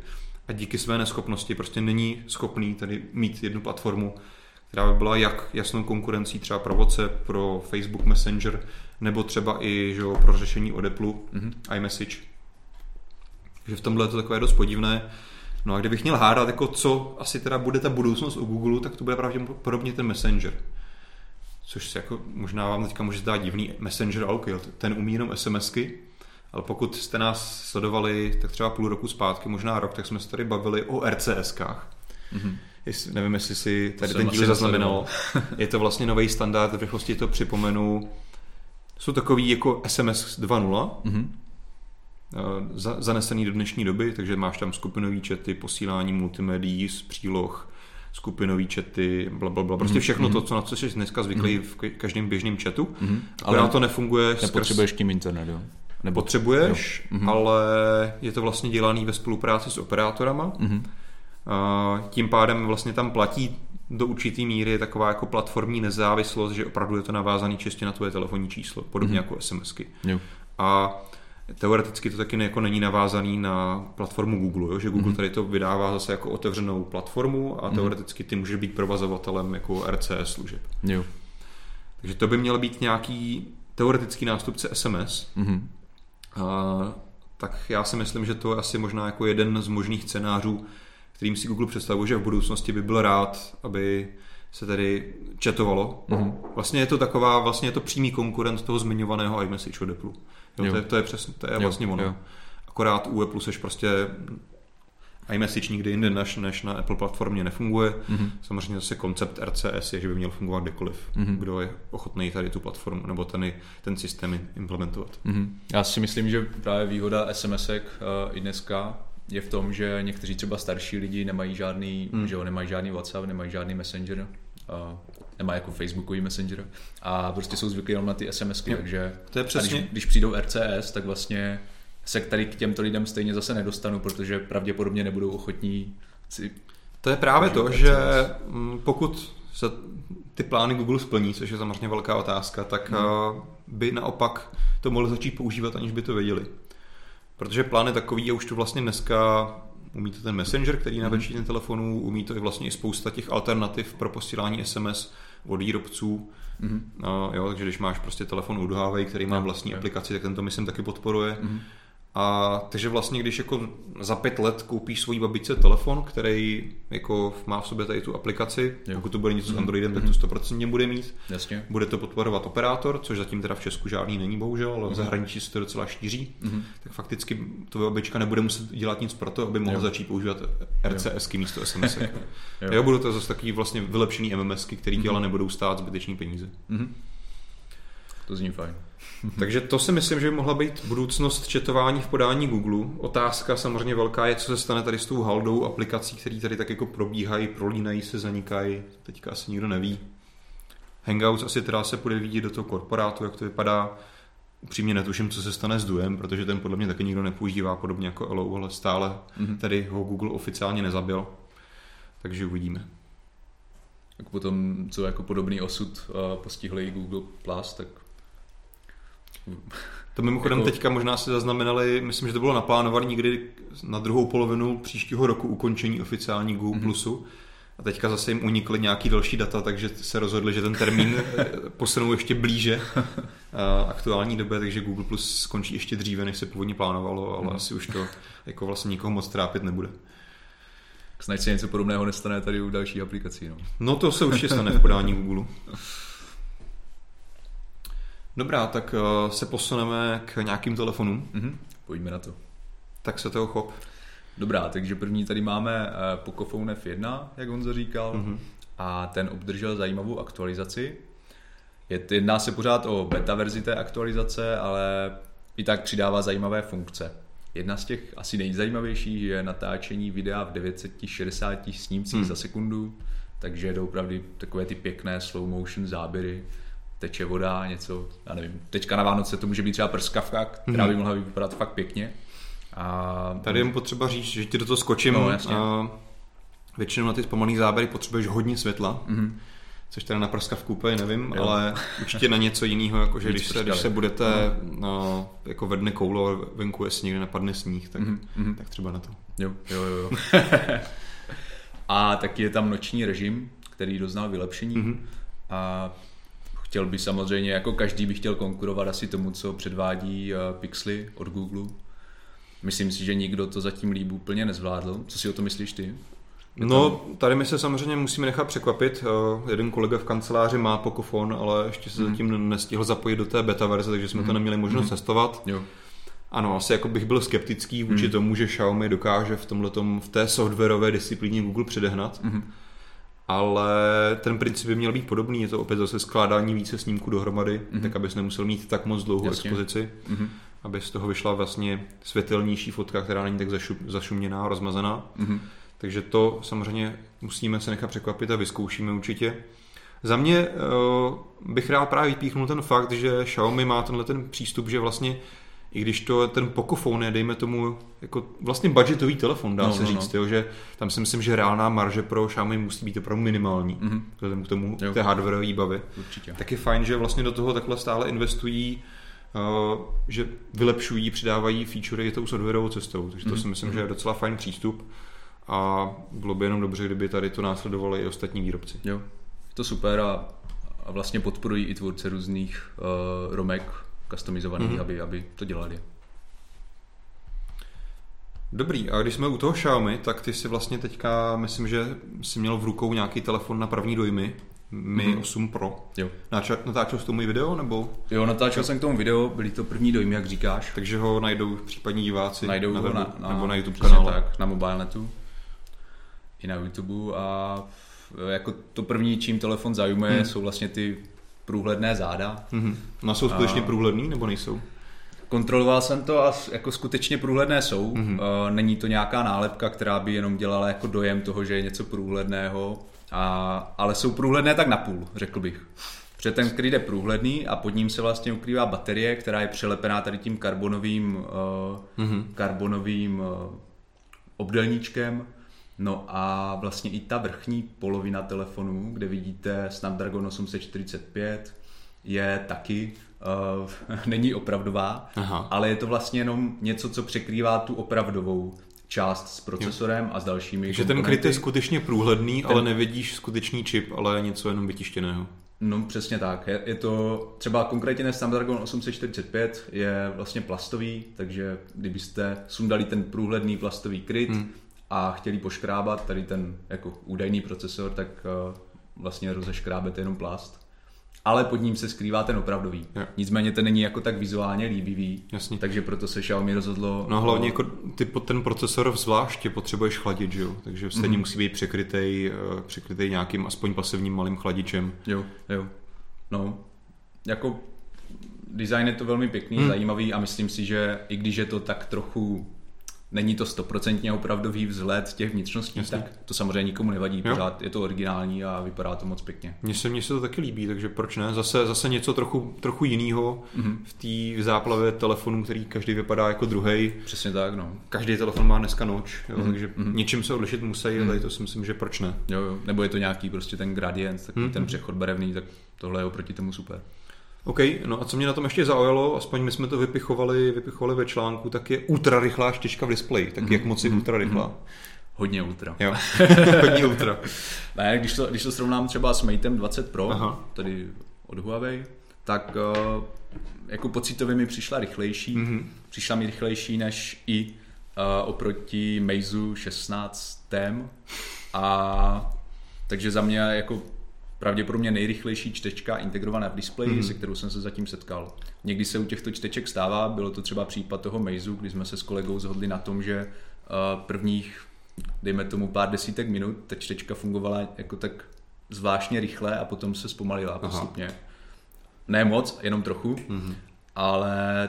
a díky své neschopnosti prostě není schopný tady mít jednu platformu, která by byla jak jasnou konkurencí třeba pro WhatsApp, pro Facebook Messenger, nebo třeba i že, pro řešení od Apple, mm-hmm. iMessage. Takže v tomhle je to takové dost podivné. No a kdybych měl hádat, jako co asi teda bude ta budoucnost u Google, tak to bude pravděpodobně ten Messenger. Což se jako možná vám teďka může zdát divný Messenger, ale okay, ten umí jenom SMSky, ale pokud jste nás sledovali tak třeba půl roku zpátky, možná rok, tak jsme se tady bavili o RCSkách. Mm-hmm. Jestli, nevím, jestli si tady to ten díl zaznamenal. Je to vlastně nový standard, v rychlosti to připomenu. Jsou takový jako SMS 2.0, mm-hmm. zanesený do dnešní doby, takže máš tam skupinový čety, posílání multimedií z příloh, skupinový čety, bla, bla, bla. prostě mhm, všechno mm-hmm. to, co na co jsi dneska zvyklý mm-hmm. v každém běžném chatu. Mm-hmm. Ale to nefunguje. Nepotřebuješ skrz... tím internet, jo? Nebo potřebuješ, jo. Mhm. ale je to vlastně dělaný ve spolupráci s operátorama. Mm-hmm. Tím pádem vlastně tam platí do určitý míry je taková jako platformní nezávislost, že opravdu je to navázaný čistě na tvoje telefonní číslo, podobně mm-hmm. jako SMSky. Jo. A teoreticky to taky jako není navázaný na platformu Google, jo? že Google mm-hmm. tady to vydává zase jako otevřenou platformu a mhm. teoreticky ty můžeš být provazovatelem jako RCS služeb. Jo. Takže to by měl být nějaký teoretický nástupce SMS, mm-hmm tak já si myslím, že to je asi možná jako jeden z možných scénářů, kterým si Google představuje, že v budoucnosti by byl rád, aby se tedy četovalo. Mm-hmm. Vlastně je to taková, vlastně je to přímý konkurent toho zmiňovaného iMessage od Apple. Jo, jo. To, je, to je přesně, to je jo, vlastně ono. Jo. Akorát u Apple seš prostě iMessage nikdy jinde než, než na Apple platformě nefunguje. Mm-hmm. Samozřejmě zase koncept RCS je, že by měl fungovat kdekoliv, mm-hmm. kdo je ochotný tady tu platformu nebo ten, ten systém implementovat. Mm-hmm. Já si myslím, že právě výhoda SMSek uh, i dneska je v tom, že někteří třeba starší lidi nemají žádný, mm. že jo, nemají žádný WhatsApp, nemají žádný Messenger, uh, nemají jako Facebookový Messenger a prostě jsou zvyklí jenom na ty SMSky, jo. takže to je přesně. když, když přijdou RCS, tak vlastně se tady k těmto lidem stejně zase nedostanu, protože pravděpodobně nebudou ochotní si... To je právě to, že mm, pokud se ty plány Google splní, což je samozřejmě velká otázka, tak hmm. by naopak to mohli začít používat, aniž by to věděli. Protože plán je takový, a už to vlastně dneska umí to ten Messenger, který na většině telefonů, umí to i vlastně i spousta těch alternativ pro posílání SMS od výrobců. Mm-hmm. No, jo, takže když máš prostě telefon od Huawei, který má vlastní aplikaci, tak ten to myslím taky podporuje. Mm-hmm. A takže vlastně, když jako za pět let koupíš svojí babičce telefon, který jako má v sobě tady tu aplikaci, jo. pokud to bude něco s mhm. Androidem, mm-hmm. tak to 100% mhm. bude mít. Jasně. Bude to podporovat operátor, což zatím teda v Česku žádný není bohužel, ale mm-hmm. v zahraničí se to docela šíří. Mm-hmm. Tak fakticky to babička nebude muset dělat nic pro to, aby mohla jo. začít používat RCSky místo SMS. (laughs) jo. jo, budou to zase takový vlastně vylepšený MMSky, který mm-hmm. ale nebudou stát zbytečný peníze. Mm-hmm. To zní fajn. (laughs) Takže to si myslím, že by mohla být budoucnost četování v podání Google. Otázka samozřejmě velká je, co se stane tady s tou haldou aplikací, které tady tak jako probíhají, prolínají se, zanikají. Teďka asi nikdo neví. Hangouts asi teda se bude vidět do toho korporátu, jak to vypadá. Upřímně netuším, co se stane s Duem, protože ten podle mě taky nikdo nepoužívá, podobně jako Hello, ale stále mm-hmm. tady ho Google oficiálně nezabil. Takže uvidíme. Tak potom, co jako podobný osud uh, postihli Google Plus, tak to mimochodem jako... teďka možná si zaznamenali, myslím, že to bylo naplánované někdy na druhou polovinu příštího roku ukončení oficiální Google mm-hmm. Plusu. A teďka zase jim unikly nějaký další data, takže se rozhodli, že ten termín (laughs) eh, posunou ještě blíže eh, aktuální době, takže Google Plus skončí ještě dříve, než se původně plánovalo, ale mm. asi už to jako vlastně nikoho moc trápit nebude. Snad se něco podobného nestane tady u dalších aplikací. No, no to se určitě stane v podání Google. (laughs) Dobrá, tak uh, se posuneme k nějakým telefonům. Mm-hmm. Pojďme na to. Tak se toho chop. Dobrá, takže první tady máme uh, Pocophone F1, jak on zaříkal, mm-hmm. a ten obdržel zajímavou aktualizaci. Je, jedná se pořád o beta verzi té aktualizace, ale i tak přidává zajímavé funkce. Jedna z těch asi nejzajímavějších je natáčení videa v 960 snímcích hmm. za sekundu, takže je to opravdu takové ty pěkné slow motion záběry, teče voda, něco, já nevím. Teďka na Vánoce to může být třeba prskavka, která by mhm. mohla vypadat fakt pěkně. A... Tady je potřeba říct, že ti do toho skočím. No, jasně. A většinou na ty zpomalý záběry potřebuješ hodně světla. Mm-hmm což teda na prskavku úplně nevím, jo. ale (laughs) určitě na něco jiného, jako že když se, když se budete no. no, jako ve dne koulo venku, jestli někde napadne sníh, tak, mm-hmm. tak třeba na to. Jo, jo, jo. (laughs) a taky je tam noční režim, který doznal vylepšení mm-hmm. a chtěl by samozřejmě, jako každý by chtěl konkurovat asi tomu, co předvádí uh, Pixely od Google. Myslím si, že nikdo to zatím líb úplně nezvládl. Co si o to myslíš ty? No, tady my se samozřejmě musíme nechat překvapit. Uh, jeden kolega v kanceláři má Pocophone, ale ještě se mm. zatím nestihl zapojit do té beta verze, takže jsme mm. to neměli možnost mm. testovat. Jo. Ano, asi jako bych byl skeptický vůči mm. tomu, že Xiaomi dokáže v tomhletom, v té softwarové disciplíně Google předehnat. Mm ale ten princip by měl být podobný, je to opět zase skládání více snímků dohromady, mm-hmm. tak abys nemusel mít tak moc dlouhou Jasně. expozici, mm-hmm. aby z toho vyšla vlastně světelnější fotka, která není tak zašum, zašuměná, rozmazaná. Mm-hmm. Takže to samozřejmě musíme se nechat překvapit a vyzkoušíme určitě. Za mě uh, bych rád právě vypíchnul ten fakt, že Xiaomi má tenhle ten přístup, že vlastně i když to ten Pocophone je, dejme tomu, jako vlastně budgetový telefon, dá no, se no, říct, no. Jo, že tam si myslím, že reálná marže pro Xiaomi musí být opravdu minimální, mm-hmm. vzhledem k tomu, jo. té hardwareové výbavy. Určitě. Tak je fajn, že vlastně do toho takhle stále investují, uh, že vylepšují, přidávají featurey tou softwarovou cestou, takže to mm-hmm. si myslím, mm-hmm. že je docela fajn přístup a bylo by jenom dobře, kdyby tady to následovali i ostatní výrobci. Jo, je to super a, a vlastně podporují i tvůrce různých uh, romek, customizovaný, mm-hmm. aby, aby to dělali. Dobrý, a když jsme u toho Xiaomi, tak ty si vlastně teďka, myslím, že jsi měl v rukou nějaký telefon na první dojmy, Mi mm-hmm. 8 Pro. Jo. Natáčel, natáčel jsi tomu video, nebo? Jo, natáčel jsem k tomu video, byly to první dojmy, jak říkáš. Takže ho najdou případní diváci najdou na, webu, na, na, nebo na YouTube kanále. tak, na mobilenetu i na YouTube a jako to první, čím telefon zajímá, hmm. jsou vlastně ty průhledné záda. Mm-hmm. No jsou skutečně a... průhledný nebo nejsou? Kontroloval jsem to a jako skutečně průhledné jsou. Mm-hmm. Není to nějaká nálepka, která by jenom dělala jako dojem toho, že je něco průhledného, a, ale jsou průhledné tak napůl, řekl bych. Protože ten skrýt je průhledný a pod ním se vlastně ukrývá baterie, která je přilepená tady tím karbonovým, mm-hmm. karbonovým uh, obdelníčkem No a vlastně i ta vrchní polovina telefonu, kde vidíte Snapdragon 845, je taky uh, (laughs) není opravdová, Aha. ale je to vlastně jenom něco, co překrývá tu opravdovou část s procesorem jo. a s dalšími Že ten kryt je skutečně průhledný, ten... ale nevidíš skutečný čip, ale něco jenom vytištěného. No přesně tak. Je, je to třeba konkrétně Snapdragon 845 je vlastně plastový, takže kdybyste sundali ten průhledný plastový kryt hmm. A chtěli poškrábat tady ten jako údajný procesor, tak uh, vlastně rozeškrábete jenom plast ale pod ním se skrývá ten opravdový. Jo. Nicméně ten není jako tak vizuálně líbivý, Jasně. takže proto se Xiaomi rozhodlo... No hlavně jako ty pod ten procesor zvláště potřebuješ chladit, že jo? Takže stejně mm-hmm. musí být překrytej, eh, překrytej nějakým aspoň pasivním malým chladičem. Jo, jo. No, jako design je to velmi pěkný, hmm. zajímavý a myslím si, že i když je to tak trochu není to stoprocentně opravdový vzhled těch vnitřností, Jasně. tak to samozřejmě nikomu nevadí, jo. pořád je to originální a vypadá to moc pěkně. Mně se, mně se to taky líbí, takže proč ne? Zase, zase něco trochu, trochu jiného mm-hmm. v té záplavě telefonů, který každý vypadá jako druhý. Přesně tak, no. Každý telefon má dneska noč, jo, mm-hmm. takže mm-hmm. něčím se odlišit musí, mm-hmm. ale to si myslím, že proč ne? Jo, jo. Nebo je to nějaký prostě ten gradient, takový mm-hmm. ten přechod barevný, tak tohle je oproti tomu super. OK, no a co mě na tom ještě zaujalo, aspoň my jsme to vypichovali, vypichovali ve článku, tak je ultra rychlá štěčka v displeji. Tak mm-hmm. jak moc je mm-hmm. ultra rychlá? Mm-hmm. Hodně ultra. Jo, (laughs) hodně ultra. ne, když to, když to srovnám třeba s Mateem 20 Pro, Aha. tedy od Huawei, tak uh, jako pocitově mi přišla rychlejší. Mm-hmm. Přišla mi rychlejší než i uh, oproti Meizu 16 Tem. A takže za mě jako pravděpodobně nejrychlejší čtečka integrovaná v displeji, mm. se kterou jsem se zatím setkal. Někdy se u těchto čteček stává, bylo to třeba případ toho Meizu, kdy jsme se s kolegou zhodli na tom, že uh, prvních, dejme tomu pár desítek minut, ta čtečka fungovala jako tak zvláštně rychle a potom se zpomalila postupně. Ne moc, jenom trochu, mm. ale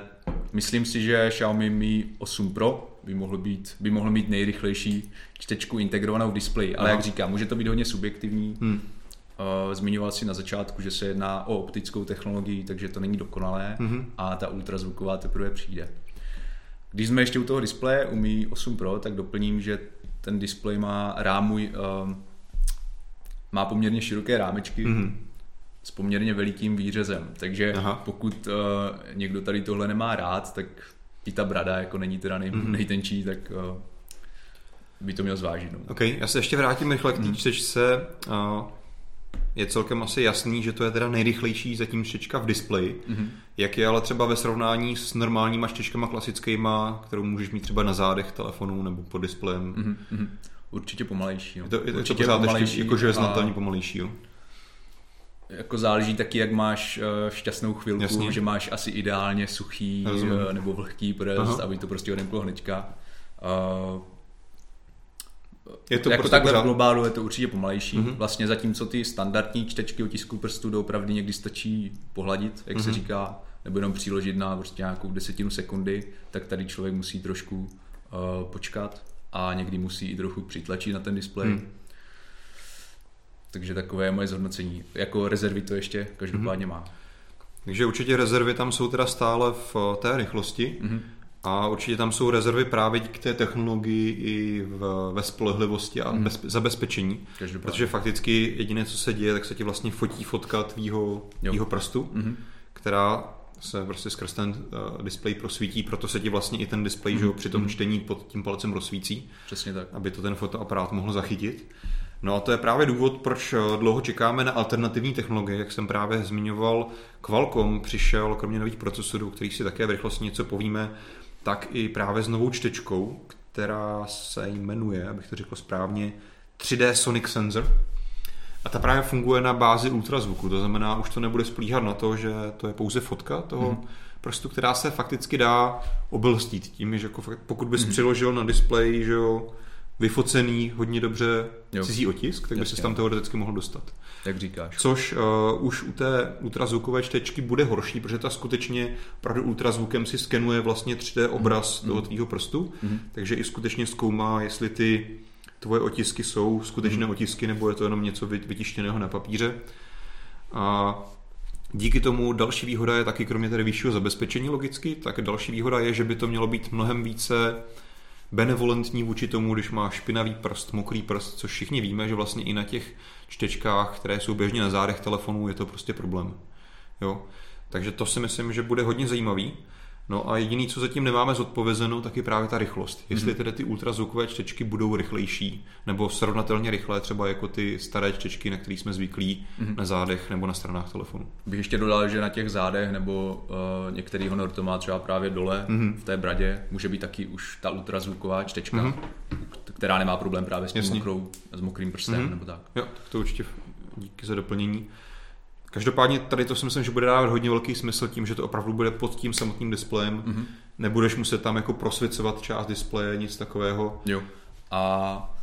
myslím si, že Xiaomi Mi 8 Pro by mohl, být, by mohl mít nejrychlejší čtečku integrovanou v displeji. Ale Aha. jak říkám, může to být hodně subjektivní. Hmm. Uh, zmiňoval si na začátku, že se jedná o optickou technologii, takže to není dokonalé mm-hmm. a ta ultrazvuková teprve přijde. Když jsme ještě u toho displeje, u Mi 8 Pro, tak doplním, že ten displej má rámu, uh, má poměrně široké rámečky mm-hmm. s poměrně velikým výřezem, takže Aha. pokud uh, někdo tady tohle nemá rád, tak i ta brada jako není teda nej, mm-hmm. nejtenčí, tak by to měl zvážit. No. Ok, já se ještě vrátím rychle k té čtečce. Uh je celkem asi jasný, že to je teda nejrychlejší zatím štěčka v displeji. Mm-hmm. Jak je ale třeba ve srovnání s normálníma štěčkama klasickýma, kterou můžeš mít třeba na zádech telefonu nebo pod displejem? Mm-hmm. Určitě pomalejší. Jo. Je to, je Určitě to pořád pomalejší, ještě jakože je znatelně a... pomalejší. Jo. Jako záleží taky, jak máš uh, šťastnou chvilku, Jasně. že máš asi ideálně suchý uh, nebo vlhký prst, Aha. aby to prostě odemklo hnedka. Uh, je to jako prostě takhle pořád... v globálu je to určitě pomalejší. Mm-hmm. Vlastně zatímco ty standardní čtečky otisku prstů doopravdy někdy stačí pohladit, jak mm-hmm. se mhm. říká, nebo jenom přiložit na prostě nějakou desetinu sekundy, tak tady člověk musí trošku uh, počkat a někdy musí i trochu přitlačit na ten displej. Mm. Takže takové je moje zhodnocení. Jako rezervy to ještě každopádně mm-hmm. má. Takže určitě rezervy tam jsou teda stále v eh, té rychlosti. Mm-hmm. A určitě tam jsou rezervy právě díky té technologii i v, ve spolehlivosti a mm. bez, zabezpečení. Každopádně. Protože fakticky jediné, co se děje, tak se ti vlastně fotí fotka tvýho, tvýho prstu, mm. která se prostě skrz ten uh, displej prosvítí, proto se ti vlastně i ten displej mm. že, při tom mhm. čtení pod tím palcem rozsvící. Přesně tak. Aby to ten fotoaparát mohl zachytit. No a to je právě důvod, proč eh, dlouho čekáme na alternativní technologie. Jak jsem právě zmiňoval, Qualcomm přišel, kromě nových procesorů, kterých si také v rychlosti něco povíme, tak i právě s novou čtečkou, která se jmenuje, abych to řekl správně, 3D Sonic Sensor. A ta právě funguje na bázi ultrazvuku, to znamená, už to nebude splíhat na to, že to je pouze fotka toho hmm. prstu, která se fakticky dá obelstít tím, že jako pokud bys hmm. přiložil na displej, že jo, vyfocený, hodně dobře jo. cizí otisk, tak by se tam teoreticky mohl dostat. Jak říkáš. Což uh, už u té ultrazvukové čtečky bude horší, protože ta skutečně opravdu ultrazvukem si skenuje vlastně 3D obraz mm. toho tvýho prstu, mm. takže i skutečně zkoumá, jestli ty tvoje otisky jsou skutečné mm. otisky, nebo je to jenom něco vytištěného na papíře. A Díky tomu další výhoda je taky, kromě tedy vyššího zabezpečení logicky, tak další výhoda je, že by to mělo být mnohem více benevolentní vůči tomu, když má špinavý prst, mokrý prst, což všichni víme, že vlastně i na těch čtečkách, které jsou běžně na zádech telefonů, je to prostě problém. Jo? Takže to si myslím, že bude hodně zajímavý. No a jediný, co zatím nemáme zodpovězeno, tak je právě ta rychlost. Jestli mm-hmm. tedy ty ultrazvukové čtečky budou rychlejší, nebo srovnatelně rychlé, třeba jako ty staré čtečky, na kterých jsme zvyklí mm-hmm. na zádech nebo na stranách telefonu. Bych ještě dodal, že na těch zádech nebo uh, některý Honor to má třeba právě dole mm-hmm. v té bradě, může být taky už ta ultrazvuková čtečka, mm-hmm. která nemá problém právě s tím mokrou, s mokrým prstem mm-hmm. nebo tak. Jo, tak to určitě díky za doplnění. Každopádně tady to si myslím, že bude dávat hodně velký smysl tím, že to opravdu bude pod tím samotným displejem. Mm-hmm. Nebudeš muset tam jako prosvěcovat část displeje, nic takového. Jo. A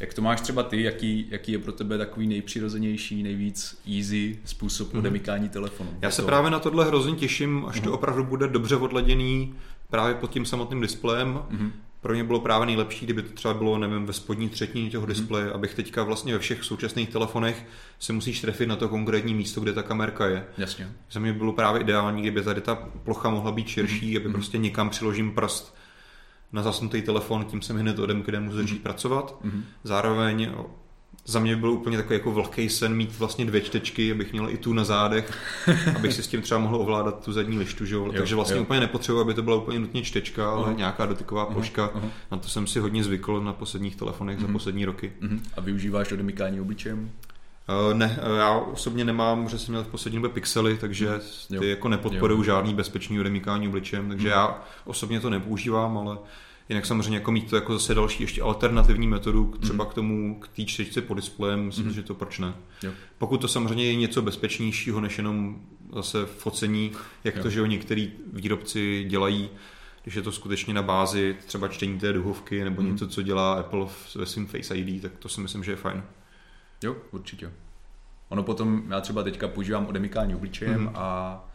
jak to máš třeba ty, jaký, jaký je pro tebe takový nejpřirozenější, nejvíc easy způsob mm-hmm. odemykání telefonu? Já se to... právě na tohle hrozně těším, až mm-hmm. to mhm. opravdu bude dobře odladěný právě pod tím samotným displejem. Mm-hmm pro mě bylo právě nejlepší, kdyby to třeba bylo, nevím, ve spodní třetině toho mhm. displeje, mm-hmm. abych teďka vlastně ve všech současných telefonech se musíš trefit na to konkrétní místo, kde ta kamerka je. Jasně. Za mě bylo právě ideální, kdyby tady ta plocha mohla být širší, mm-hmm. aby mhm. prostě někam přiložím prst na zasnutý telefon, tím jsem hned odem, kde můžu začít mm-hmm. pracovat. Mm-hmm. Zároveň za mě byl úplně takový jako velký sen mít vlastně dvě čtečky, abych měl i tu na zádech, (laughs) abych si s tím třeba mohl ovládat tu zadní lištu, že jo? Takže vlastně jo. úplně nepotřebuji, aby to byla úplně nutně čtečka, ale uh-huh. nějaká dotyková ploška. Uh-huh. Na to jsem si hodně zvykl na posledních telefonech uh-huh. za poslední roky. Uh-huh. A využíváš odemykání obličejem? Uh, ne, eh, já osobně nemám, že jsem měl v poslední době pixely, takže ty jo. jako nepodporují žádný bezpečný odemykání obličejem, takže uh-huh. já osobně to nepoužívám, ale Jinak samozřejmě jako mít to jako zase další ještě alternativní metodu třeba mm. k tomu, k té čtečce po displejem, myslím, mm. že to proč ne. Jo. Pokud to samozřejmě je něco bezpečnějšího, než jenom zase focení, jak jo. to, že jo, některý výrobci dělají, když je to skutečně na bázi třeba čtení té duhovky nebo mm. něco, co dělá Apple ve svým Face ID, tak to si myslím, že je fajn. Jo, určitě. Ono potom, já třeba teďka používám odemykání obličejem mm. a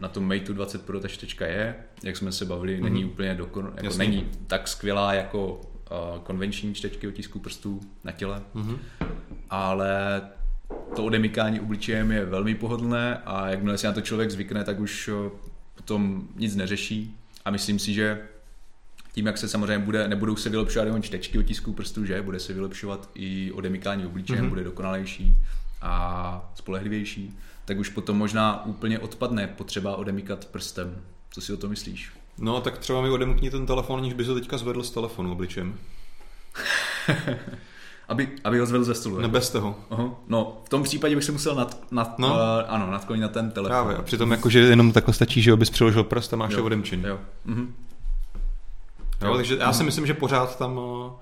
na tom Mate 20 Pro ta čtečka je, jak jsme se bavili, mm-hmm. není úplně dokon, jako není tak skvělá jako uh, konvenční čtečky otisků prstů na těle, mm-hmm. ale to odemykání obličejem je velmi pohodlné a jakmile si na to člověk zvykne, tak už uh, potom nic neřeší a myslím si, že tím, jak se samozřejmě bude, nebudou se vylepšovat jenom čtečky otisků prstů, že bude se vylepšovat i odemykání obličejem, mm-hmm. bude dokonalejší a spolehlivější, tak už potom možná úplně odpadne potřeba odemykat prstem. Co si o to myslíš? No, tak třeba mi odemkni ten telefon, než by se teďka zvedl z telefonu obličem. (laughs) aby, aby ho zvedl ze stolu. No bez toho. Aha. No, v tom případě bych se musel nad, nad, no. uh, ano, nadklonit na ten telefon. Právě, a přitom jakože jenom takhle stačí, že bys přiložil prst a máš jo. odemčený. Jo. Mhm. Jo, takže já si myslím, že pořád tam uh,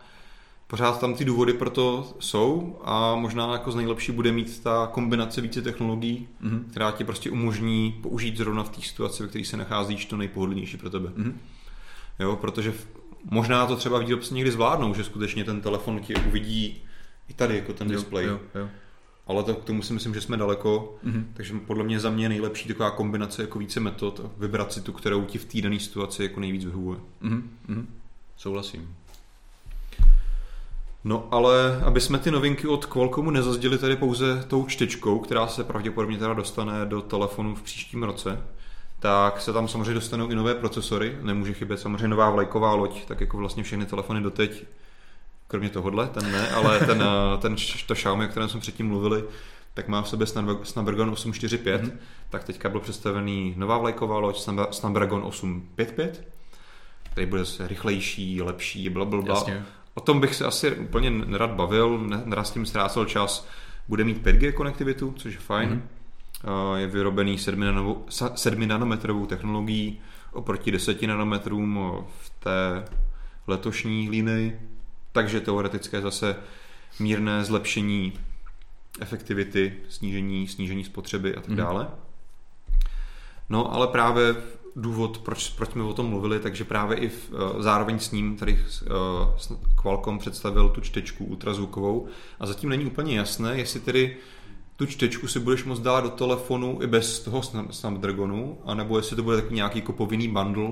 pořád tam ty důvody pro to jsou a možná jako z nejlepší bude mít ta kombinace více technologií, mm-hmm. která ti prostě umožní použít zrovna v té situaci, ve které se nacházíš, to nejpohodlnější pro tebe. Mm-hmm. Jo, protože možná to třeba výrobci někdy zvládnou, že skutečně ten telefon ti uvidí i tady jako ten jo, display. Jo, jo. Ale to, k tomu si myslím, že jsme daleko, mm-hmm. takže podle mě za mě nejlepší taková kombinace jako více metod, vybrat si tu, kterou ti v té dané situaci jako nejvíc vyhovuje. Mm-hmm. Souhlasím. No ale aby jsme ty novinky od Qualcommu nezazděli tady pouze tou čtečkou, která se pravděpodobně teda dostane do telefonu v příštím roce, tak se tam samozřejmě dostanou i nové procesory, nemůže chybět samozřejmě nová vlajková loď, tak jako vlastně všechny telefony doteď, kromě tohohle, ten ne, ale ten, (laughs) eh, ten to Xiaomi, o kterém jsme předtím mluvili, tak má v sobě Snapdragon 845, mm-hmm. tak teďka byl představený nová vlajková loď Snapdragon 855, který bude rychlejší, lepší, bla, bla, bla. Jasně. O tom bych se asi úplně nerad bavil, nerad s tím ztrácel čas. Bude mít 5G konektivitu, což je fajn. Mm-hmm. Je vyrobený 7, nanometrovou technologií oproti 10 nanometrům v té letošní linii, takže teoretické zase mírné zlepšení efektivity, snížení, snížení spotřeby a tak mhm. dále. No ale právě důvod, proč, proč jsme o tom mluvili, takže právě i v, uh, zároveň s ním tady uh, Qualcomm představil tu čtečku ultrazvukovou. A zatím není úplně jasné, jestli tedy tu čtečku si budeš moct dát do telefonu i bez toho Snapdragonu, anebo jestli to bude takový nějaký kopovinný bundle,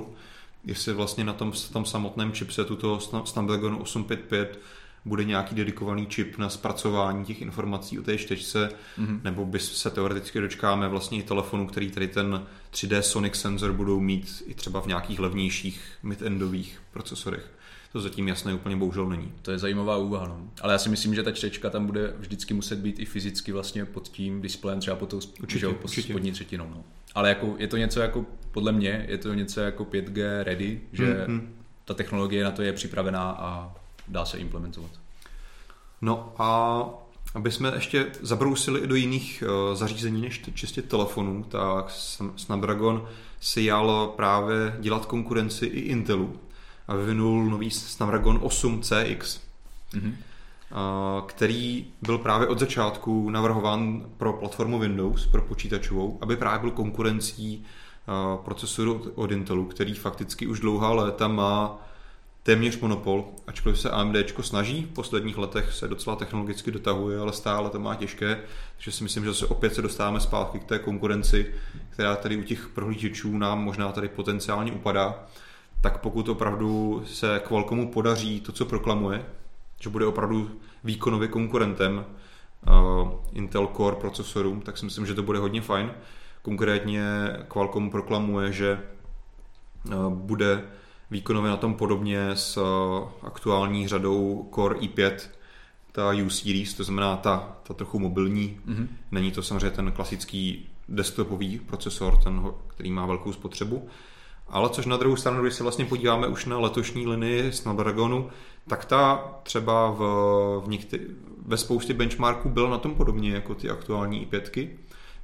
jestli vlastně na tom, tom samotném chipsetu toho Snapdragonu 855 bude nějaký dedikovaný čip na zpracování těch informací o té čtečce, mm-hmm. nebo by se teoreticky dočkáme vlastně i telefonu, který tady ten 3D Sonic senzor budou mít i třeba v nějakých levnějších mid-endových procesorech. to zatím jasné úplně bohužel není. To je zajímavá úvaha, no. Ale já si myslím, že ta čtečka tam bude vždycky muset být i fyzicky vlastně pod tím displejem, třeba pod tou určitě, že, pod určitě. spodní třetinou. No. Ale jako, je to něco jako, podle mě, je to něco jako 5G ready, že mm-hmm. ta technologie na to je připravená a dá se implementovat. No a aby jsme ještě zabrousili i do jiných uh, zařízení než čistě telefonů, tak Snapdragon si jal právě dělat konkurenci i Intelu a vyvinul nový Snapdragon 8 CX, mm-hmm. uh, který byl právě od začátku navrhován pro platformu Windows, pro počítačovou, aby právě byl konkurencí uh, procesoru od Intelu, který fakticky už dlouhá léta má téměř monopol, ačkoliv se AMD snaží, v posledních letech se docela technologicky dotahuje, ale stále to má těžké, takže si myslím, že se opět se dostáváme zpátky k té konkurenci, která tady u těch prohlížečů nám možná tady potenciálně upadá, tak pokud opravdu se Qualcommu podaří to, co proklamuje, že bude opravdu výkonově konkurentem uh, Intel Core procesorům, tak si myslím, že to bude hodně fajn. Konkrétně Qualcomm proklamuje, že uh, bude výkonově na tom podobně s eh, aktuální řadou Core i5, ta U series, to znamená ta, ta trochu mobilní. Mm-hmm. Není to samozřejmě ten klasický desktopový procesor, ten, který má velkou spotřebu. Ale což na druhou stranu, když se vlastně podíváme už na letošní linii Snapdragonu, tak ta třeba v, v některý, ve spoustě benchmarků byla na tom podobně jako ty aktuální i5.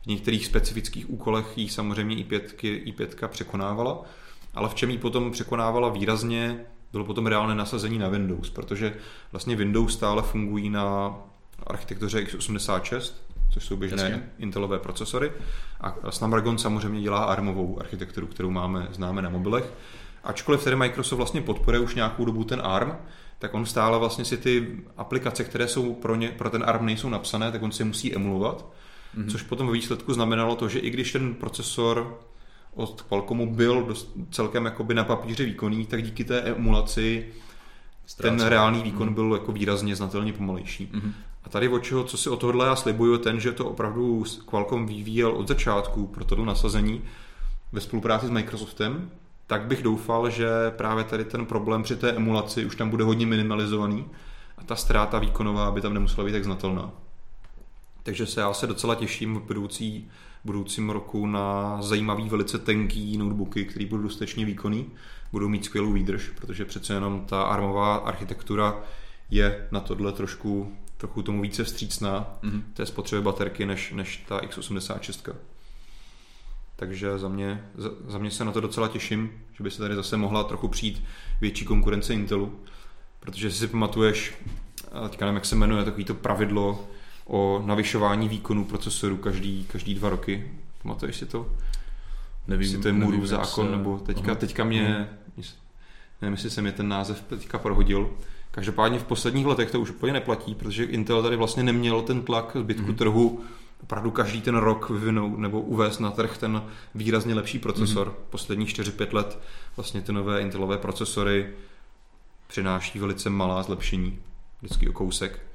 V některých specifických úkolech jí samozřejmě i5, i5 překonávala ale v čem ji potom překonávala výrazně, bylo potom reálné nasazení na Windows, protože vlastně Windows stále fungují na architektuře x86, což jsou běžné Jasně. Intelové procesory. A Snapdragon samozřejmě dělá ARMovou architekturu, kterou máme, známe na mobilech. Ačkoliv tedy Microsoft vlastně podporuje už nějakou dobu ten ARM, tak on stále vlastně si ty aplikace, které jsou pro, ně, pro ten ARM nejsou napsané, tak on si je musí emulovat. Mm-hmm. Což potom ve výsledku znamenalo to, že i když ten procesor od Qualcommu byl dost, celkem jakoby na papíře výkonný, tak díky té emulaci Ztrácel. ten reálný výkon mm. byl jako výrazně znatelně pomalejší. Mm. A tady od čeho, co si o tohle já slibuju, ten, že to opravdu Qualcomm vyvíjel od začátku pro tohle nasazení ve spolupráci s Microsoftem, tak bych doufal, že právě tady ten problém při té emulaci už tam bude hodně minimalizovaný a ta ztráta výkonová by tam nemusela být tak znatelná. Takže se já se docela těším v budoucí budoucím roku na zajímavý, velice tenký notebooky, který budou dostatečně výkonný, budou mít skvělou výdrž, protože přece jenom ta armová architektura je na tohle trošku trochu tomu více vstřícná mm-hmm. té spotřeby baterky než, než ta x86. Takže za mě, za, za mě se na to docela těším, že by se tady zase mohla trochu přijít větší konkurence Intelu, protože si pamatuješ, teďka nevím, jak se jmenuje, takový to pravidlo o navyšování výkonu procesoru každý, každý dva roky. Pamatuješ si to? Nevím. Jestli to je Moorův zákon, se... nebo teďka, teďka mě, nevím, jestli se mi ten název teďka prohodil. Každopádně v posledních letech to už úplně neplatí, protože Intel tady vlastně neměl ten tlak zbytku mm. trhu opravdu každý ten rok vyvinout nebo uvést na trh ten výrazně lepší procesor. Mm. Posledních 4-5 let vlastně ty nové Intelové procesory přináší velice malá zlepšení, vždycky o kousek.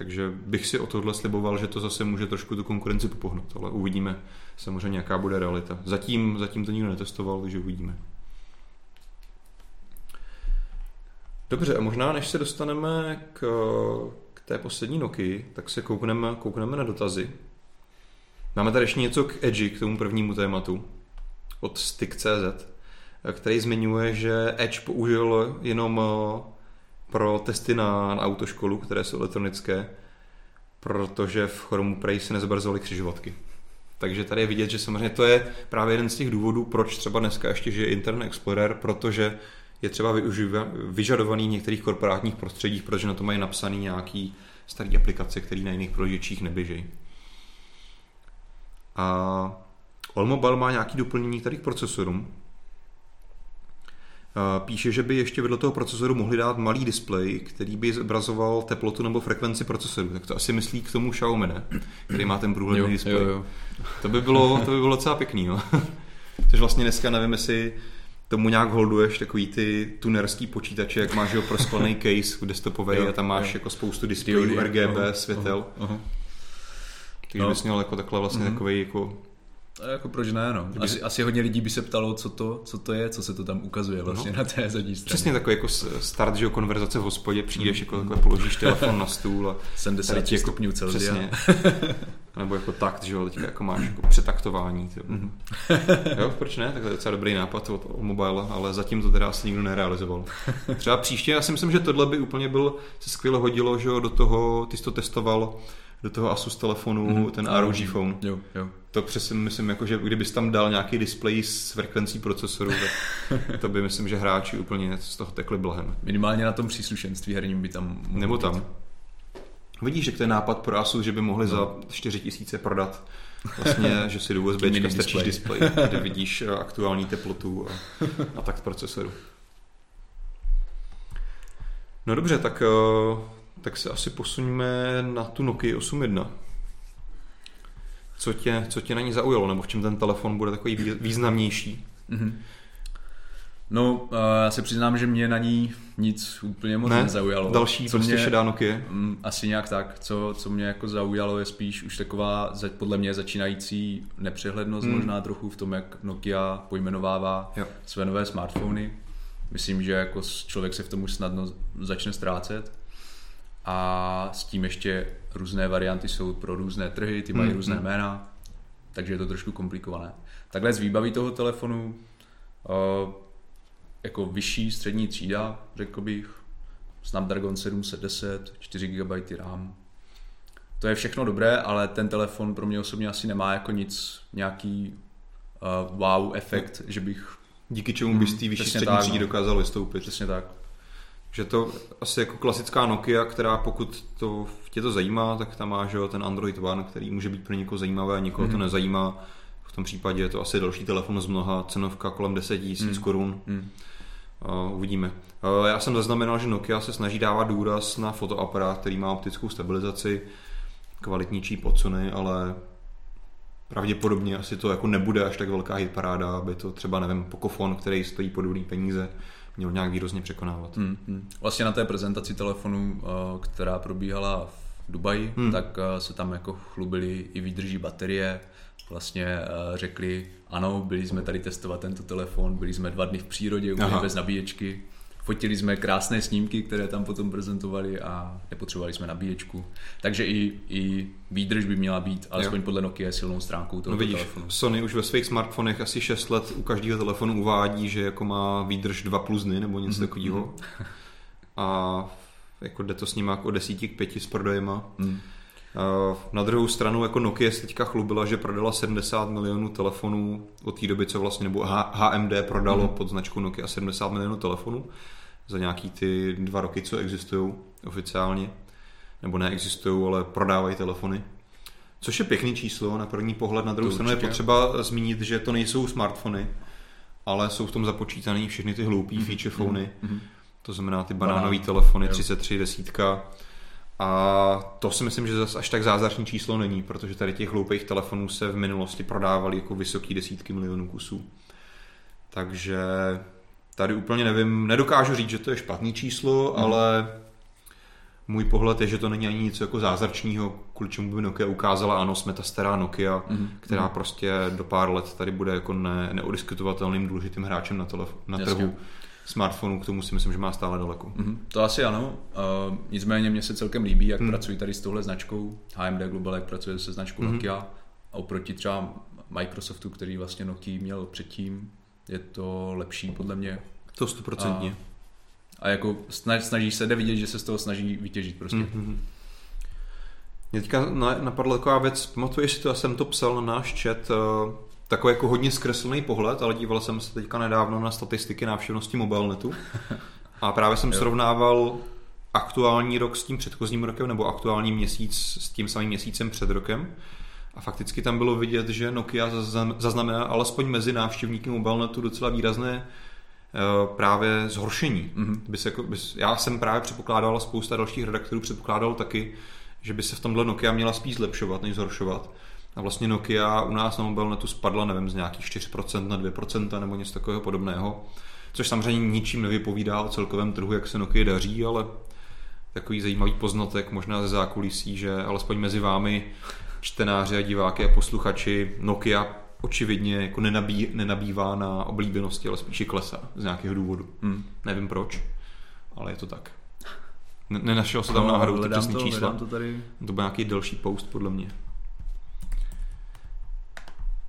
Takže bych si o tohle sliboval, že to zase může trošku tu konkurenci popohnout, ale uvidíme samozřejmě, jaká bude realita. Zatím, zatím to nikdo netestoval, takže uvidíme. Dobře, a možná než se dostaneme k, k té poslední noky, tak se koukneme, koukneme na dotazy. Máme tady ještě něco k Edge, k tomu prvnímu tématu od Stick.cz, který zmiňuje, že Edge použil jenom pro testy na, na autoškolu, které jsou elektronické, protože v Chromu Prey se nezobrazovaly křižovatky. Takže tady je vidět, že samozřejmě to je právě jeden z těch důvodů, proč třeba dneska ještě žije Internet Explorer, protože je třeba vyžadovaný v některých korporátních prostředích, protože na to mají napsaný nějaký starý aplikace, které na jiných prohlížečích neběžejí. A Allmobile má nějaký doplnění tady k procesorům, Píše, že by ještě vedle toho procesoru mohli dát malý displej, který by zobrazoval teplotu nebo frekvenci procesoru. Tak to asi myslí k tomu Xiaomi, ne? Který má ten průhledný displej. Jo, jo. To, by bylo, to by bylo docela pěkný, no. (laughs) Což vlastně dneska nevím, jestli tomu nějak holduješ takový ty tunerský počítače, jak máš ho prosklený case desktopový a tam máš jo. jako spoustu displejů RGB, uh-huh, světel. Uh-huh. Takže no. bys měl jako takhle vlastně uh-huh. takový jako Je jako proč ne, no. Asi, asi hodně lidí by se ptalo, co to, co to je, co se to tam ukazuje vlastně no. na té zadní straně. Přesně takový jako start, že jo, konverzace v hospodě, přijdeš, mm. jako takhle položíš telefon na stůl a 70 jako, stupňů Celsia. Přesně. (laughs) Nebo jako takt, že jo, teď jako máš jako přetaktování. Mm. jo, proč ne? Tak to je docela dobrý nápad od, od mobile, ale zatím to teda asi nikdo nerealizoval. Třeba příště, já si myslím, že tohle by úplně byl, se skvěle hodilo, že jo, do toho, ty jsi to testoval, do toho Asus telefonu mm-hmm. ten ROG phone. Jo, jo. To přesně myslím, jako, že kdybys tam dal nějaký display s frekvencí procesoru, tak to by myslím, že hráči úplně z toho tekli blahem. Minimálně na tom příslušenství herním by tam Nebo tam. Být. Vidíš, že to je nápad pro Asus, že by mohli no. za 4 tisíce prodat vlastně, že si do USB strčíš display, kde vidíš eh, aktuální teplotu a, a takt procesoru. No dobře, tak eh, tak se asi posuníme na tu Nokia 8.1. Co tě, co tě na ní zaujalo, nebo v čem ten telefon bude takový významnější? Mm-hmm. No, já se přiznám, že mě na ní nic úplně moc ne, nezaujalo. Další co prostě mě, šedá Nokia? Mm, asi nějak tak. Co, co mě jako zaujalo je spíš už taková podle mě začínající nepřehlednost hmm. možná trochu v tom, jak Nokia pojmenovává jo. své nové smartfony. Myslím, že jako člověk se v tom už snadno začne ztrácet a s tím ještě různé varianty jsou pro různé trhy, ty mají hmm, různé hmm. jména, takže je to trošku komplikované. Takhle z výbaví toho telefonu uh, jako vyšší střední třída, řekl bych, Snapdragon 710, 4 GB RAM. To je všechno dobré, ale ten telefon pro mě osobně asi nemá jako nic, nějaký uh, wow efekt, že bych... Díky čemu bys ty vyšší střední třídě no. dokázal vystoupit. Přesně tak. Že to asi jako klasická Nokia, která pokud to tě to zajímá, tak tam má že jo, ten Android One, který může být pro někoho zajímavé a někoho mm. to mhm. nezajímá. V tom případě je to asi další telefon z mnoha, cenovka kolem 10 tisíc mm. korun. Mm. Uh, uvidíme. Uh, já jsem zaznamenal, že Nokia se snaží dávat důraz na fotoaparát, který má optickou stabilizaci, od Sony, ale pravděpodobně asi to jako nebude až tak velká hitparáda, aby to třeba, nevím, Pocophone, který stojí podobný peníze, měl nějak výrazně překonávat. Hmm, hmm. Vlastně na té prezentaci telefonu, eh, která probíhala v Dubaji, hmm. tak eh, se tam jako chlubili i výdrží baterie, vlastně eh, řekli, ano, byli jsme tady testovat tento telefon, byli jsme dva dny v přírodě, úplně bez nabíječky, Fotili jsme krásné snímky, které tam potom prezentovali a nepotřebovali jsme nabíječku. Takže i, i výdrž by měla být, alespoň jo. podle Nokia, silnou stránkou toho no vidíš, telefonu. Sony už ve svých smartfonech asi 6 let u každého telefonu uvádí, že jako má výdrž 2 plus dny nebo něco mm-hmm. takového. A jako jde to s ním jako desíti k pěti s prodejema. Mm. Na druhou stranu jako Nokia se teďka chlubila, že prodala 70 milionů telefonů od té doby, co vlastně, nebo HMD prodalo mm. pod značkou Nokia 70 milionů telefonů za nějaký ty dva roky, co existují oficiálně, nebo neexistují, ale prodávají telefony. Což je pěkný číslo na první pohled, na druhou stranu je potřeba zmínit, že to nejsou smartfony, ale jsou v tom započítané všechny ty hloupý mm-hmm. feature fony, mm-hmm. to znamená ty banánové telefony, 33 desítka, a to si myslím, že zase až tak zázračný číslo není, protože tady těch hloupých telefonů se v minulosti prodávaly jako vysoký desítky milionů kusů. Takže tady úplně nevím, nedokážu říct, že to je špatný číslo, mm. ale můj pohled je, že to není ani nic jako zázračného, kvůli čemu by Nokia ukázala, ano, jsme ta stará Nokia, mm. která mm. prostě do pár let tady bude jako ne, neodiskutovatelným důležitým hráčem na, telef- na trhu smartphonu, k tomu si myslím, že má stále daleko. Mm-hmm. To asi ano, uh, nicméně mně se celkem líbí, jak mm. pracují tady s touhle značkou, HMD Global, jak pracuje se značkou mm-hmm. Nokia, a oproti třeba Microsoftu, který vlastně Nokia měl předtím, je to lepší podle mě. To stoprocentně. A, a jako snaží se, jde vidět, že se z toho snaží vytěžit prostě. Mm-hmm. Mě teďka napadla taková věc, pamatuješ si to, já jsem to psal na náš chat, uh, takový jako hodně zkreslený pohled, ale díval jsem se teďka nedávno na statistiky návštěvnosti mobilnetu a právě jsem srovnával aktuální rok s tím předchozím rokem nebo aktuální měsíc s tím samým měsícem před rokem. A fakticky tam bylo vidět, že Nokia zaznamená alespoň mezi návštěvníky mobilnetu docela výrazné eh, právě zhoršení. Mm-hmm. By se jako, by, já jsem právě předpokládal, a spousta dalších redaktorů předpokládal taky, že by se v tomhle Nokia měla spíš zlepšovat, než zhoršovat. A vlastně Nokia u nás na mobilnetu spadla, nevím, z nějakých 4% na 2% nebo něco takového podobného. Což samozřejmě ničím nevypovídá o celkovém trhu, jak se Nokia daří, ale takový zajímavý poznatek možná ze zákulisí, že alespoň mezi vámi čtenáři a diváky a posluchači Nokia očividně jako nenabí, nenabývá na oblíbenosti, ale spíše klesá z nějakého důvodu. Hmm. Nevím proč, ale je to tak. Ne- Nenašel se tam no, náhodou ty přesné to, čísla. to tady. To byl nějaký delší post, podle mě.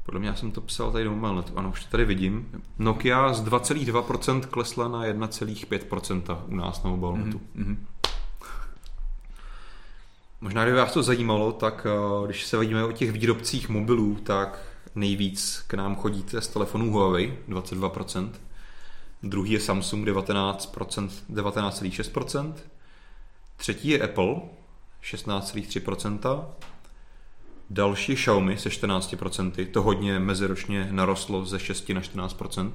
Podle mě já jsem to psal tady do mobilnetu. Ano, už to tady vidím. Nokia z 2,2% klesla na 1,5% u nás na mobilnetu. Mhm, mhm. Možná, kdyby vás to zajímalo, tak eh, když se vidíme o těch výrobcích mobilů, tak nejvíc k nám chodíte z telefonů Huawei, 22%. Druhý je Samsung, 19%, 19,6%. Třetí je Apple, 16,3%. Další Xiaomi se 14%. To hodně meziročně narostlo ze 6 na 14%.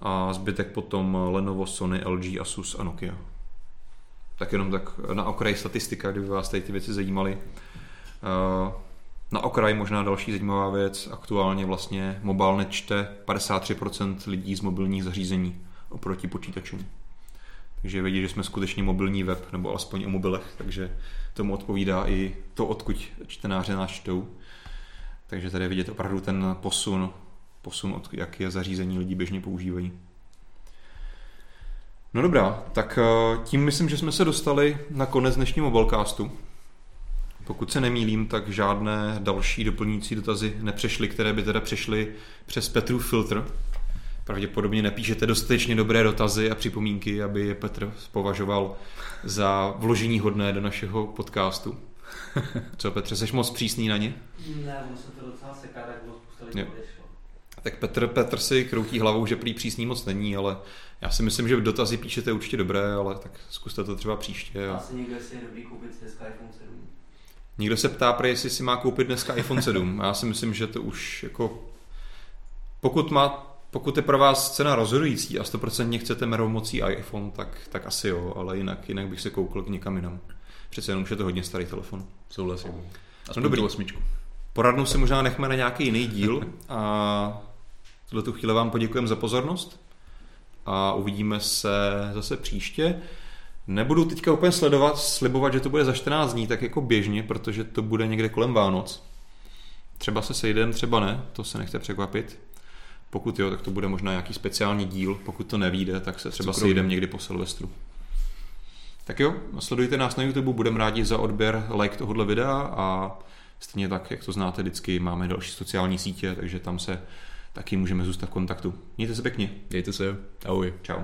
A zbytek potom Lenovo, Sony, LG, Asus a Nokia. Tak jenom tak na okraj statistika, kdyby vás tady ty věci zajímaly. Eh, Na okraj možná další zajímavá věc. Aktuálně vlastně Mobilnet čte 53% lidí z mobilních zařízení oproti počítačům. Takže vidí, že jsme skutečně mobilní web, nebo alespoň o mobilech, takže tomu odpovídá i to, odkud čtenáře nás čtou. Takže tady vidět opravdu ten posun, posun od jak je zařízení lidi běžně používají. No dobrá, tak eh, tím myslím, že jsme se dostali na konec dnešního mobilecastu. Pokud se nemýlím, tak žádné další doplňující dotazy nepřešly, které by teda přešly přes Petru filtr. Pravděpodobně nepíšete dostatečně dobré dotazy a připomínky, aby je Petr považoval za vložení hodné do našeho podcastu. Co Petře, jsi moc přísný na ně? Ne, ono se to docela seká, tak bylo spousta lidí. Tak Petr, Petr si kroutí hlavou, že prý přísný moc není, ale já si myslím, že dotazy píšete určitě dobré, ale tak zkuste to třeba příště. A... Asi někdo si je dobrý koupit dneska iPhone 7. Někdo se ptá, prý, jestli si má koupit dneska iPhone 7. Já si myslím, že to už jako... Pokud, má, pokud je pro vás cena rozhodující a 100% chcete mermocí iPhone, tak, tak asi jo, ale jinak, jinak bych se koukl k někam jinam. Přece jenom už je to hodně starý telefon. Souhlasím. Aspoň dobrý. tu osmičku. Poradnu si možná nechme na nějaký jiný díl a v tuhle tu chvíli vám poděkujeme za pozornost a uvidíme se zase příště. Nebudu teďka úplně sledovat, slibovat, že to bude za 14 dní, tak jako běžně, protože to bude někde kolem Vánoc. Třeba se sejdeme, třeba ne, to se nechte překvapit. Pokud jo, tak to bude možná nějaký speciální díl, pokud to nevíde, tak se třeba Cukrový. sejdeme někdy po Silvestru. Tak jo, sledujte nás na YouTube, budeme rádi za odběr, like tohohle videa a stejně tak, jak to znáte, vždycky máme další sociální sítě, takže tam se taky můžeme zůstat v kontaktu. Mějte se pěkně. Mějte se. Ahoj. Čau.